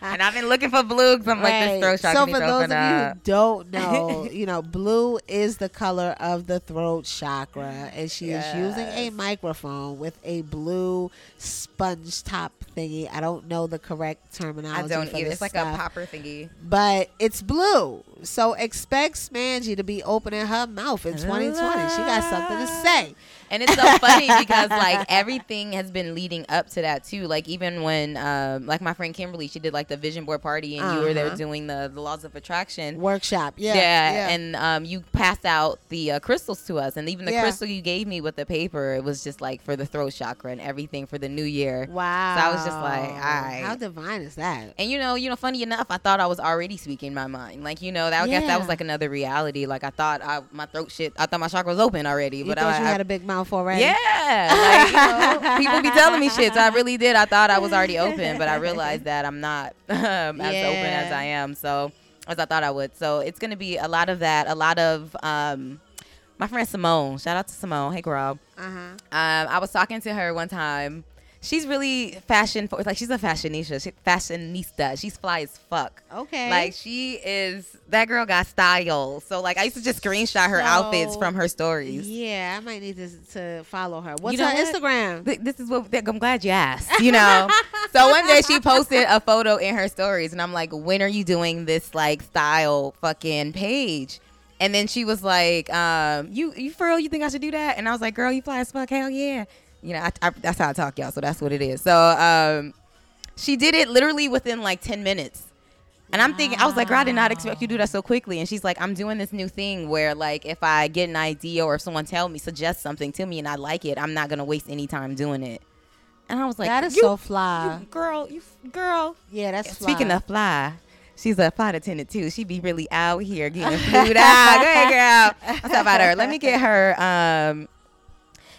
and I've been looking for blue because I'm like this throat chakra. So for those of you who don't know, you know, blue is the color of the throat chakra, and she is using a microphone with a blue sponge top thingy. I don't know the correct terminology. I don't for either. this It's like stuff, a popper thingy. but it's blue. So expect Smangy to be opening her mouth in 2020. She got something to say. And it's so funny because like everything has been leading up to that too. Like even when um like my friend Kimberly, she did like the vision board party and you were there Uh-huh. doing the, the laws of attraction. Workshop. Yeah. Yeah, yeah. and um, you passed out the uh, crystals to us, and even the Yeah. crystal you gave me with the paper, it was just like for the throat chakra and everything for the new year. wow. So I was just like, alright. How divine is that? And you know, you know, funny enough, I thought I was already speaking my mind. Like you know, that I guess that was like another reality. Like I thought I, my throat shit, I thought my chakra was open already, You but thought I, you I- had a big mouth already? yeah, like, you know, people be telling me shit. So I really did. I thought I was already open, but I realized that I'm not um, as open as I am. So as I thought I would. So it's gonna be a lot of that. A lot of um, my friend Simone. Shout out to Simone. Hey, girl. Uh huh. Um, I was talking to her one time. She's really fashion for like she's a fashionista. She, fashionista. She's fly as fuck. Okay. Like she is that girl got style. So like I used to just screenshot her outfits from her stories. Yeah, I might need to, to follow her. What's know her what? Instagram? Th- this is what I'm glad you asked. You know, so one day she posted a photo in her stories, and I'm like, "When are you doing this like style fucking page?" And then she was like, um, "You you for real? You think I should do that?" And I was like, "Girl, you fly as fuck, hell yeah!" You know, I, I, that's how I talk, y'all. So that's what it is. So um, she did it literally within like ten minutes. And I'm thinking, I was like, girl, I did not expect you to do that so quickly. And she's like, I'm doing this new thing where, like, if I get an idea or if someone tell me, suggest something to me and I like it, I'm not gonna waste any time doing it. And I was like, that is so fly. you- girl, you girl. yeah, that's fly. Speaking of fly, she's a flight attendant too. She'd be really out here getting flued out. Go ahead, girl. What's up about her? Let me get her. Um,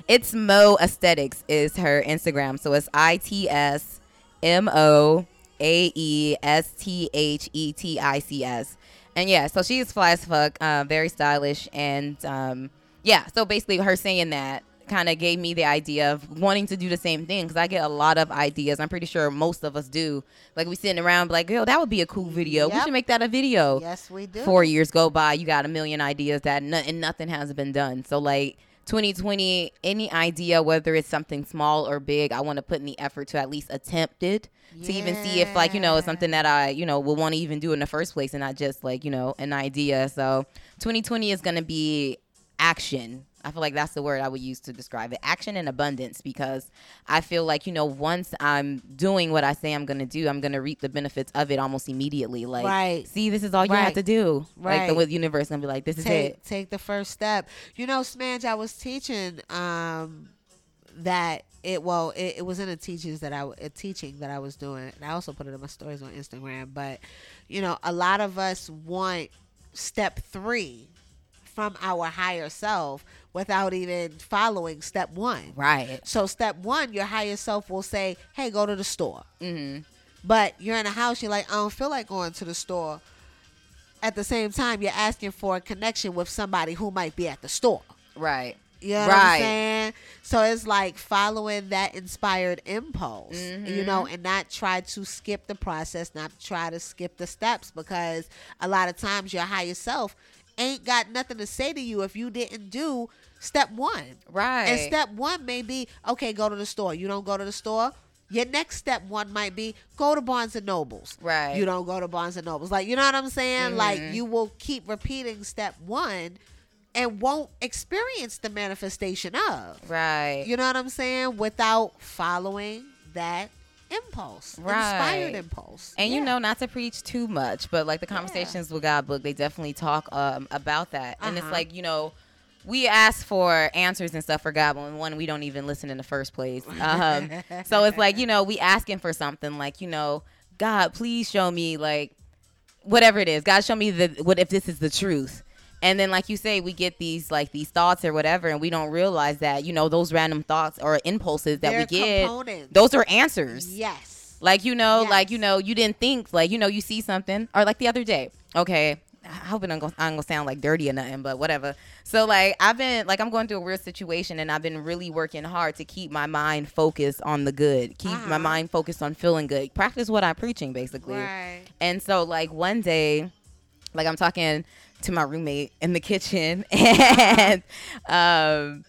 it's Mo Aesthetics is her Instagram. So it's I T S M O A E S T H E T I C S. And yeah, so she's fly as fuck, uh, very stylish, and um, yeah. So basically, her saying that kind of gave me the idea of wanting to do the same thing because I get a lot of ideas. I'm pretty sure most of us do. Like we sitting around, like, yo, that would be a cool video. We should make that a video yes, we do. four years go by, you got a million ideas that no, and nothing has been done. So like 2020, any idea whether it's something small or big, I want to put in the effort to at least attempt it to even see if like you know it's something that I you know will want to even do in the first place and not just like you know an idea. So 2020 is gonna be action. I feel like that's the word I would use to describe it. Action and abundance because I feel like, you know, once I'm doing what I say I'm going to do, I'm going to reap the benefits of it almost immediately. Like, Right. see, this is all you have to do. Like, the Right. universe going to be like, this is take it. take the first step. You know, Smange, I was teaching um that it well it, it was in a teachings that I a teaching that I was doing, and I also put it in my stories on Instagram. But you know, a lot of us want step three from our higher self without even following step one. Right. So step one, your higher self will say, "Hey, go to the store." Mm-hmm. But you're in a house, you're like, I don't feel like going to the store. At the same time, you're asking for a connection with somebody who might be at the store. Right. You know Right. So it's like following that inspired impulse, you know, Mm-hmm. and not try to skip the process, not try to skip the steps because a lot of times your higher self ain't got nothing to say to you if you didn't do step one. Right. And step one may be okay, go to the store. You don't go to the store. Your next step one might be go to Barnes and Nobles. Right. You don't go to Barnes and Nobles. Like you know what I'm saying? Like Mhm. you will keep repeating step one and won't experience the manifestation of. Right. You know what I'm saying? Without following that impulse. Inspired impulse. And you know, not to preach too much, but like the conversations with God book, they definitely talk um, about that. And it's Uh-huh. like, you know, we ask for answers and stuff for God, but one, we don't even listen in the first place. Um, so it's like, you know, we asking for something like, you know, God, please show me like whatever it is. God, show me the what if this is the truth. And then, like you say, we get these like these thoughts or whatever, and we don't realize that you know those random thoughts or impulses that They're we get, components. those are answers. Yes. Like you know, like you know, you didn't think like you know, you see something or like the other day. Okay, I hope it I'm gonna, I'm gonna sound like dirty or nothing, but whatever. So like I've been like I'm going through a weird situation, and I've been really working hard to keep my mind focused on the good, keep my Uh-huh. mind focused on feeling good, practice what I'm preaching basically. Right. And so like one day, like I'm talking to my roommate in the kitchen, and um,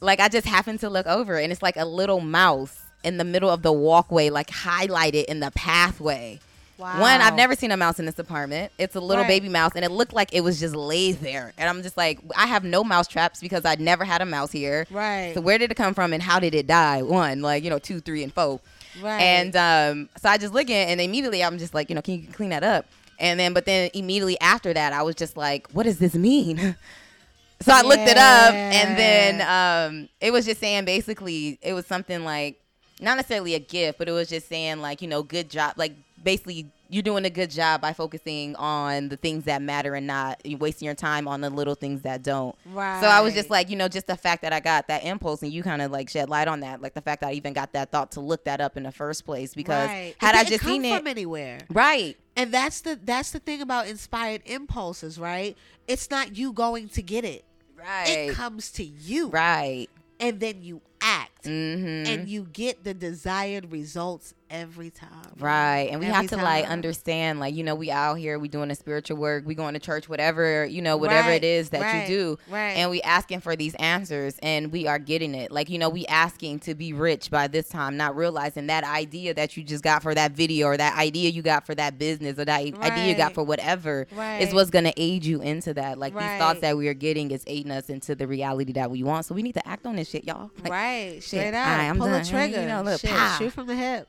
like I just happened to look over, and it's like a little mouse in the middle of the walkway, like highlighted in the pathway. Wow. One, I've never seen a mouse in this apartment. It's a little Right. baby mouse, and it looked like it was just laid there. And I'm just like, I have no mouse traps because I never had a mouse here. Right. So where did it come from, and how did it die? One, like you know, two, three, and four. Right. And um, so I just look it, and immediately I'm just like, you know, can you clean that up? And then, but then immediately after that, I was just like, what does this mean? so I looked it up, and then um, it was just saying basically, it was something like not necessarily a gift, but it was just saying like, you know, good job, like basically. You're doing a good job by focusing on the things that matter and not you wasting your time on the little things that don't. Right. So I was just like, you know, just the fact that I got that impulse and you kind of like shed light on that, like the fact that I even got that thought to look that up in the first place because Right. had I just seen it, from anywhere. right, And that's the that's the thing about inspired impulses, right? It's not you going to get it. right, It comes to you. right, And then you act. mm-hmm. And you get the desired results every time. Right. And we have Every to like understand, like, you know, we out here, we doing the spiritual work, we going to church, whatever, you know, whatever Right, it is that right, you do. right. And we asking for these answers and we are getting it. Like, you know, we asking to be rich by this time, not realizing that idea that you just got for that video or that idea you got for that business or that idea you got for whatever is what's gonna aid you into that. Like these thoughts that we are getting is aiding us into the reality that we want. So we need to act on this shit, y'all. Like, right. Straight up. Alright, I'm Pull done. a trigger. You know, look, Shit, pow. shoot from the hip.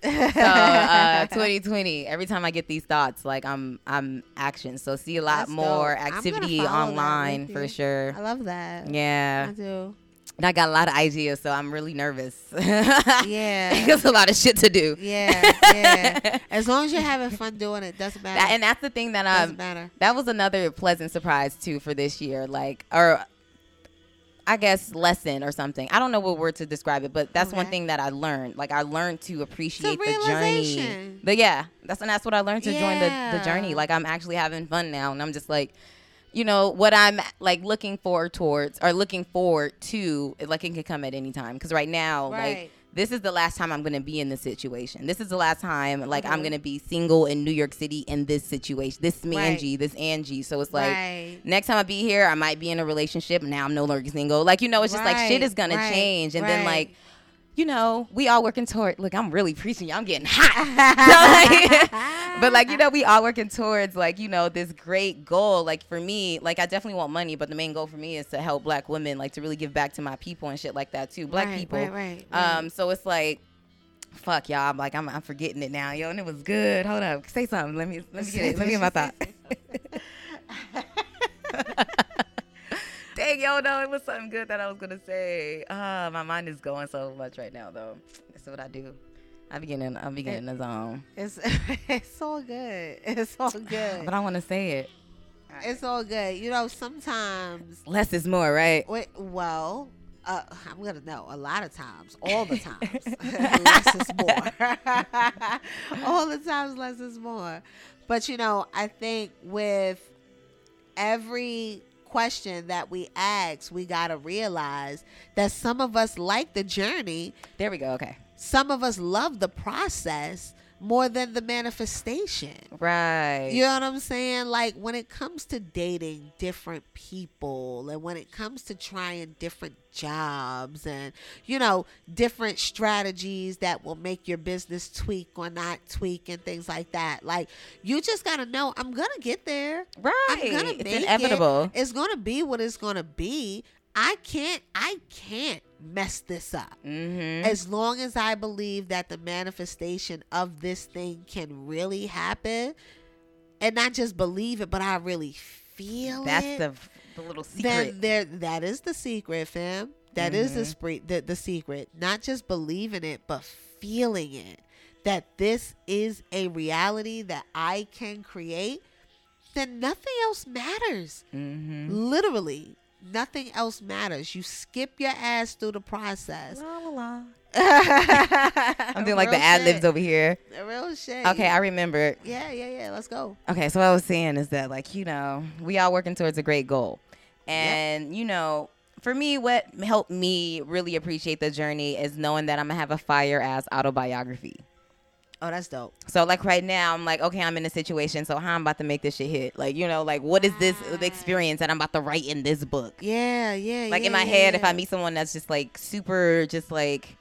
so uh 2020 every time i get these thoughts like i'm i'm action so see a lot That's more dope. Activity online for sure I love that. yeah I do. and i got a lot of ideas so i'm really nervous Yeah. there's a lot of shit to do Yeah, yeah. As long as you're having fun doing it, doesn't matter. That- and that's the thing that doesn't um matter. that was another pleasant surprise too for this year like or I guess lesson or something. I don't know what word to describe it, but that's one thing that I learned. Like I learned to appreciate the journey. But yeah, that's and that's what I learned to join the, the journey. Like I'm actually having fun now, and I'm just like, you know, what I'm like looking forward towards or looking forward to. Like it can come at any time. Because right now, like Right. This is the last time I'm gonna be in this situation. This is the last time like I'm Mhm. gonna be single in New York City in this situation. This Manji, this Angie. So it's like right. next time I be here, I might be in a relationship. Now I'm no longer single. Like you know, it's just like shit is gonna right, change, and then like. You know, we all working toward. Look, I'm really preaching. y'all. I'm getting hot. but like, you know, we all working towards like, you know, this great goal. Like for me, like I definitely want money, but the main goal for me is to help Black women, like to really give back to my people and shit like that too. Black Right, people. Right, right, right. Um, so it's like, fuck y'all. I'm like, I'm, I'm forgetting it now, yo, and it was good. Hold up, say something. Let me, let me get it. Let me get my thought. Dang, yo, no, it was something good that I was gonna say. Uh, my mind is going so much right now, though. That's what I do. I be getting, I be getting in the zone, it's it's all good. It's all good. but I want to say it. It's all good. You know, sometimes. Less is more, right? Wait, well, uh, I'm gonna know. A lot of times, all the times, less is more. all the times, less is more. But you know, I think with every question that we ask, we gotta realize that some of us like the journey. There we go. Okay. Some of us love the process more than the manifestation. Right. You know what I'm saying? Like when it comes to dating different people and when it comes to trying different jobs and, you know, different strategies that will make your business tweak or not tweak and things like that. Like you just got to know I'm going to get there. Right. I'm going to it's make it. inevitable. It's going to be what it's going to be. I can't I can't mess this up. Mm-hmm. As long as I believe that the manifestation of this thing can really happen, and not just believe it, but I really feel That's it, That's the, the little secret. then there that is the secret, fam. That is the Mhm. spree the, the secret. Not just believing it, but feeling it. That this is a reality that I can create, then nothing else matters. mm-hmm. Literally, nothing else matters. You skip your ass through the process. La, la, la. I'm doing like the ad libs over here. Real shit. Okay, I remember. Yeah, yeah, yeah. Let's go. Okay, so what I was saying is that like you know we all working towards a great goal, and you know for me what helped me really appreciate the journey is knowing that I'm gonna have a fire ass autobiography. Oh, that's dope. So like right now I'm like okay I'm in a situation so how I'm about to make this shit hit like you know like what is this ah. experience that I'm about to write in this book Yeah, yeah. like yeah, in my yeah, head if. I meet someone that's just like super just like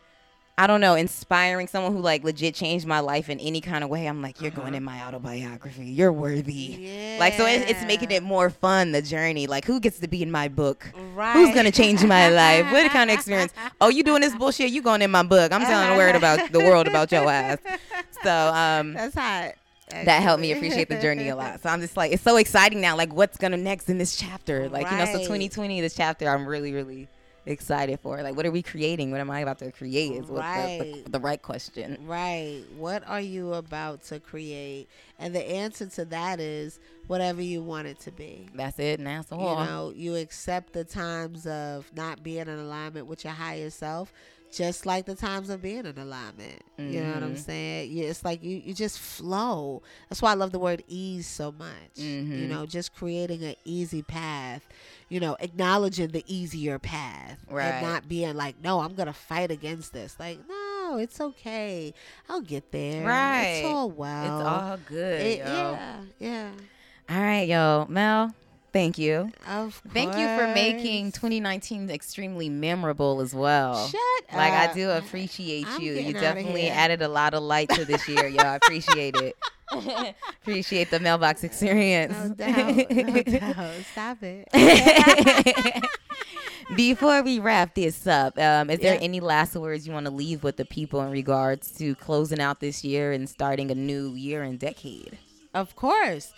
I don't know, inspiring someone who like legit changed my life in any kind of way. I'm like, you're going in my autobiography. You're worthy. Yeah. Like, so it, it's making it more fun, the journey. Like, who gets to be in my book? Right. Who's going to change my life? What kind of experience? Oh, you doing this bullshit? You going in my book. I'm telling the word about the world about your ass. So, um, That's hot. that helped me appreciate the journey a lot. So I'm just like, it's so exciting now. Like, what's gonna next in this chapter? Like, you know, so 2020, this chapter, I'm really, really excited for. Like, what are we creating? What am I about to create? Is what the, Right. the, the right question. Right. What are you about to create? And the answer to that is whatever you want it to be. That's it, and that's You know, you accept the times of not being in alignment with your higher self, just like the times of being in alignment. You know what I'm Mhm. saying? You, it's like you, you just flow. That's why I love the word ease so much. You Mhm. know, just creating an easy path. You know, acknowledging the easier path, Right. and not being like, no, I'm gonna fight against this. Like, no, it's okay. I'll get there. Right. It's all well. it's all good, It- yeah, yeah. All right, yo, Mel. Thank you. Of course. Thank you for making 2019 extremely memorable as well. Shut Like I do appreciate I'm you. You definitely added a lot of light to this year, yo. I appreciate it. appreciate the Melbox experience. No doubt. No doubt. Stop it. Before we wrap this up, um, is there Yeah. any last words you want to leave with the people in regards to closing out this year and starting a new year and decade? Of course.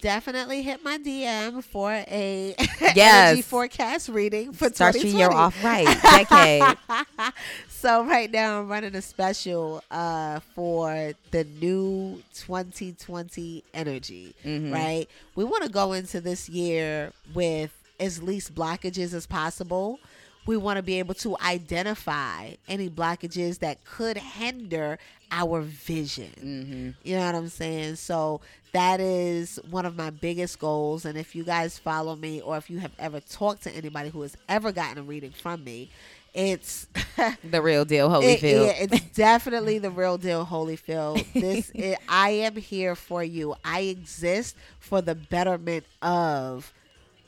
Definitely hit my DM for a Yes. energy forecast reading for Start your year 2020. off right, decade. so right now I'm running a special uh, for the new 2020 energy. Mhm. Right, we want to go into this year with as least blockages as possible. We want to be able to identify any blockages that could hinder our vision. hmm You know what I'm saying? So that is one of my biggest goals. And if you guys follow me or if you have ever talked to anybody who has ever gotten a reading from me, it's The real deal, it- Holyfield. yeah, it's definitely the real deal, Holyfield. This is, I am here for you. I exist for the betterment of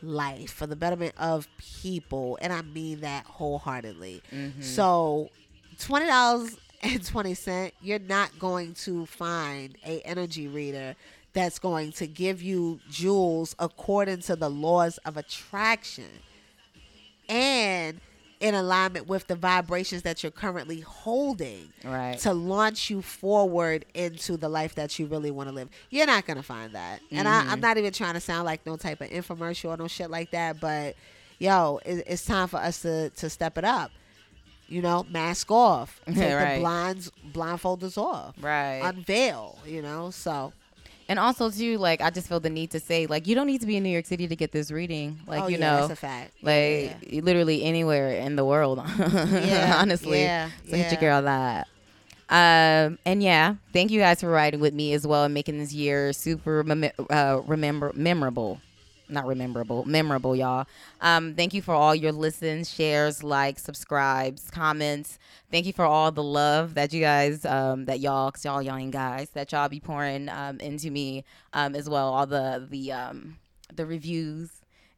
life, for the betterment of people, and I mean that wholeheartedly. Mhm. So, twenty dollars and twenty cent, you're not going to find a energy reader that's going to give you jewels according to the laws of attraction and in alignment with the vibrations that you're currently holding Right. to launch you forward into the life that you really want to live. You're not gonna find that, and I, Mm-hmm. I'm not even trying to sound like no type of infomercial or no shit like that. But yo, it, it's time for us to to step it up. You know, mask off, take Right. the blinds, blindfolders off, Right. unveil. You know, so And also too, like I just feel the need to say, like you don't need to be in New York City to get this reading. Like oh, you yeah, know, that's a fact. Like yeah. literally anywhere in the world. Yeah, honestly, yeah, so hit your yeah. girl that. Um and yeah, thank you guys for riding with me as well and making this year super mem- uh, remember memorable. Not rememberable, memorable, y'all. Um, thank you for all your listens, shares, likes, subscribes, comments. Thank you for all the love that you guys, um, that y'all, cause y'all young guys, that y'all be pouring um, into me um, as well. All the the um, the reviews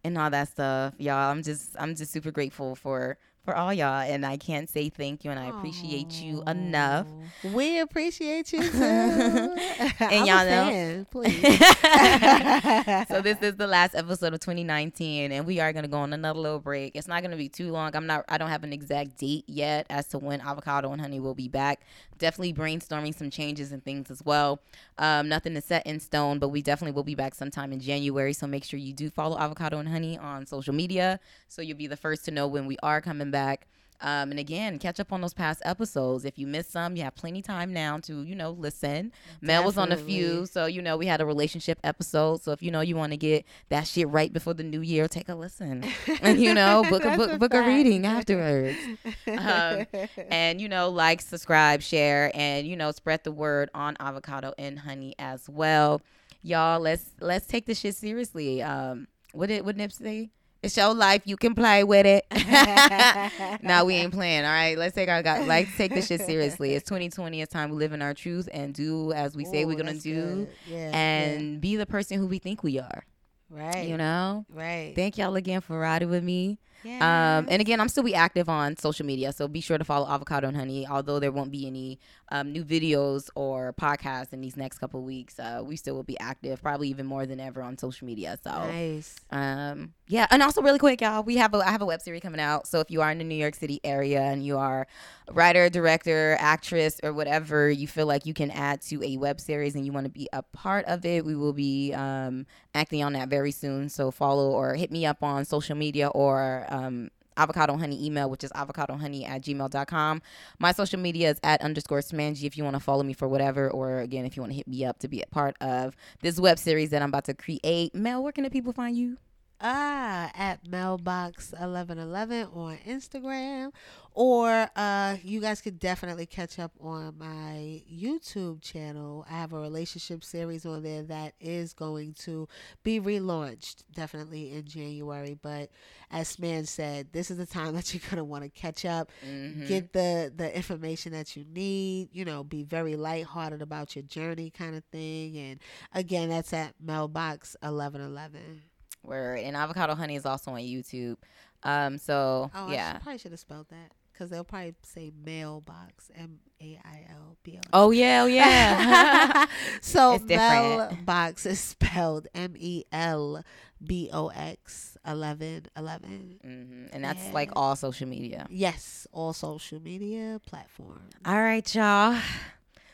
and all that stuff, y'all. I'm just I'm just super grateful for for all y'all, and I can't say thank you, and I appreciate you enough. We appreciate you too. and y'all know- fan, please. so this is the last episode of 2019 and we are going to go on another little break it's not going to be too long i'm not i don't have an exact date yet as to when avocado and honey will be back definitely brainstorming some changes and things as well. Um, nothing is set in stone but we definitely will be back sometime in january. So make sure you do follow avocado and honey on social media so you'll be the first to know when we are coming back um, and again, catch up on those past episodes. If you missed some, you have plenty time now to, you know, listen. Mel was on a few, so you know we had a relationship episode. So if you know you want to get that shit right before the new year, take a listen. and you know, book a book, a book a reading afterwards. Um, and you know, like, subscribe, share, and you know, spread the word on avocado and honey as well. Y'all, let's let's take this shit seriously. Um, what did what Nip say? It's your life. You can play with it. now we ain't playing. All right, let's take our guy. Let's take this shit seriously. It's 2020. It's time we live in our truth and do as we say Ooh, we're gonna do. Yeah, and be the person who we think we are. right, You know. right. Thank y'all again for riding with me. Um, and again, I'm still be active on social media, so be sure to follow Avocado and Honey. Although there won't be any um, new videos or podcasts in these next couple weeks, uh, we still will be active, probably even more than ever on social media. So nice. Um, yeah, and also really quick, y'all, we have a I have a web series coming out. So if you are in the New York City area and you are a writer, director, actress, or whatever, you feel like you can add to a web series and you want to be a part of it, we will be um, acting on that very soon. So follow or hit me up on social media or um, avocado honey email, which is avocadohoney at gmail.com. My social media is at underscore smangy if you want to follow me for whatever, or again, if you want to hit me up to be a part of this web series that I'm about to create. Mel, where can the people find you? Ah, at melbox1111 on Instagram. Or uh, you guys could definitely catch up on my YouTube channel. I have a relationship series on there that is going to be relaunched definitely in January. But as man said, this is the time that you're gonna want to catch up, mm-hmm. get the the information that you need. You know, be very lighthearted about your journey, kind of thing. And again, that's at melbox eleven eleven. Word and avocado honey is also on YouTube. Um, so oh, yeah, I probably should have spelled that because they'll probably say mailbox M A I L B O. Oh yeah, oh yeah. so melbox is spelled M E L B O X eleven eleven, mm-hmm. and that's yeah. like all social media. Yes, all social media platforms. All right, y'all.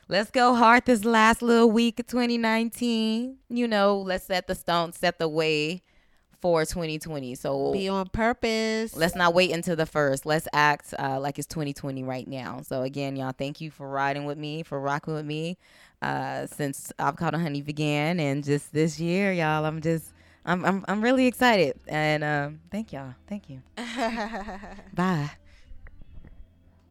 Let's go hard this last little week of 2019. You know, let's set the stone, set the way for 2020. So be on purpose. Let's not wait until the first. Let's act uh, like it's 2020 right now. So again, y'all, thank you for riding with me, for rocking with me uh, since Avocado Honey began, and just this year, y'all. I'm just. I'm, I'm, I'm really excited and um, thank y'all. Thank you. Bye.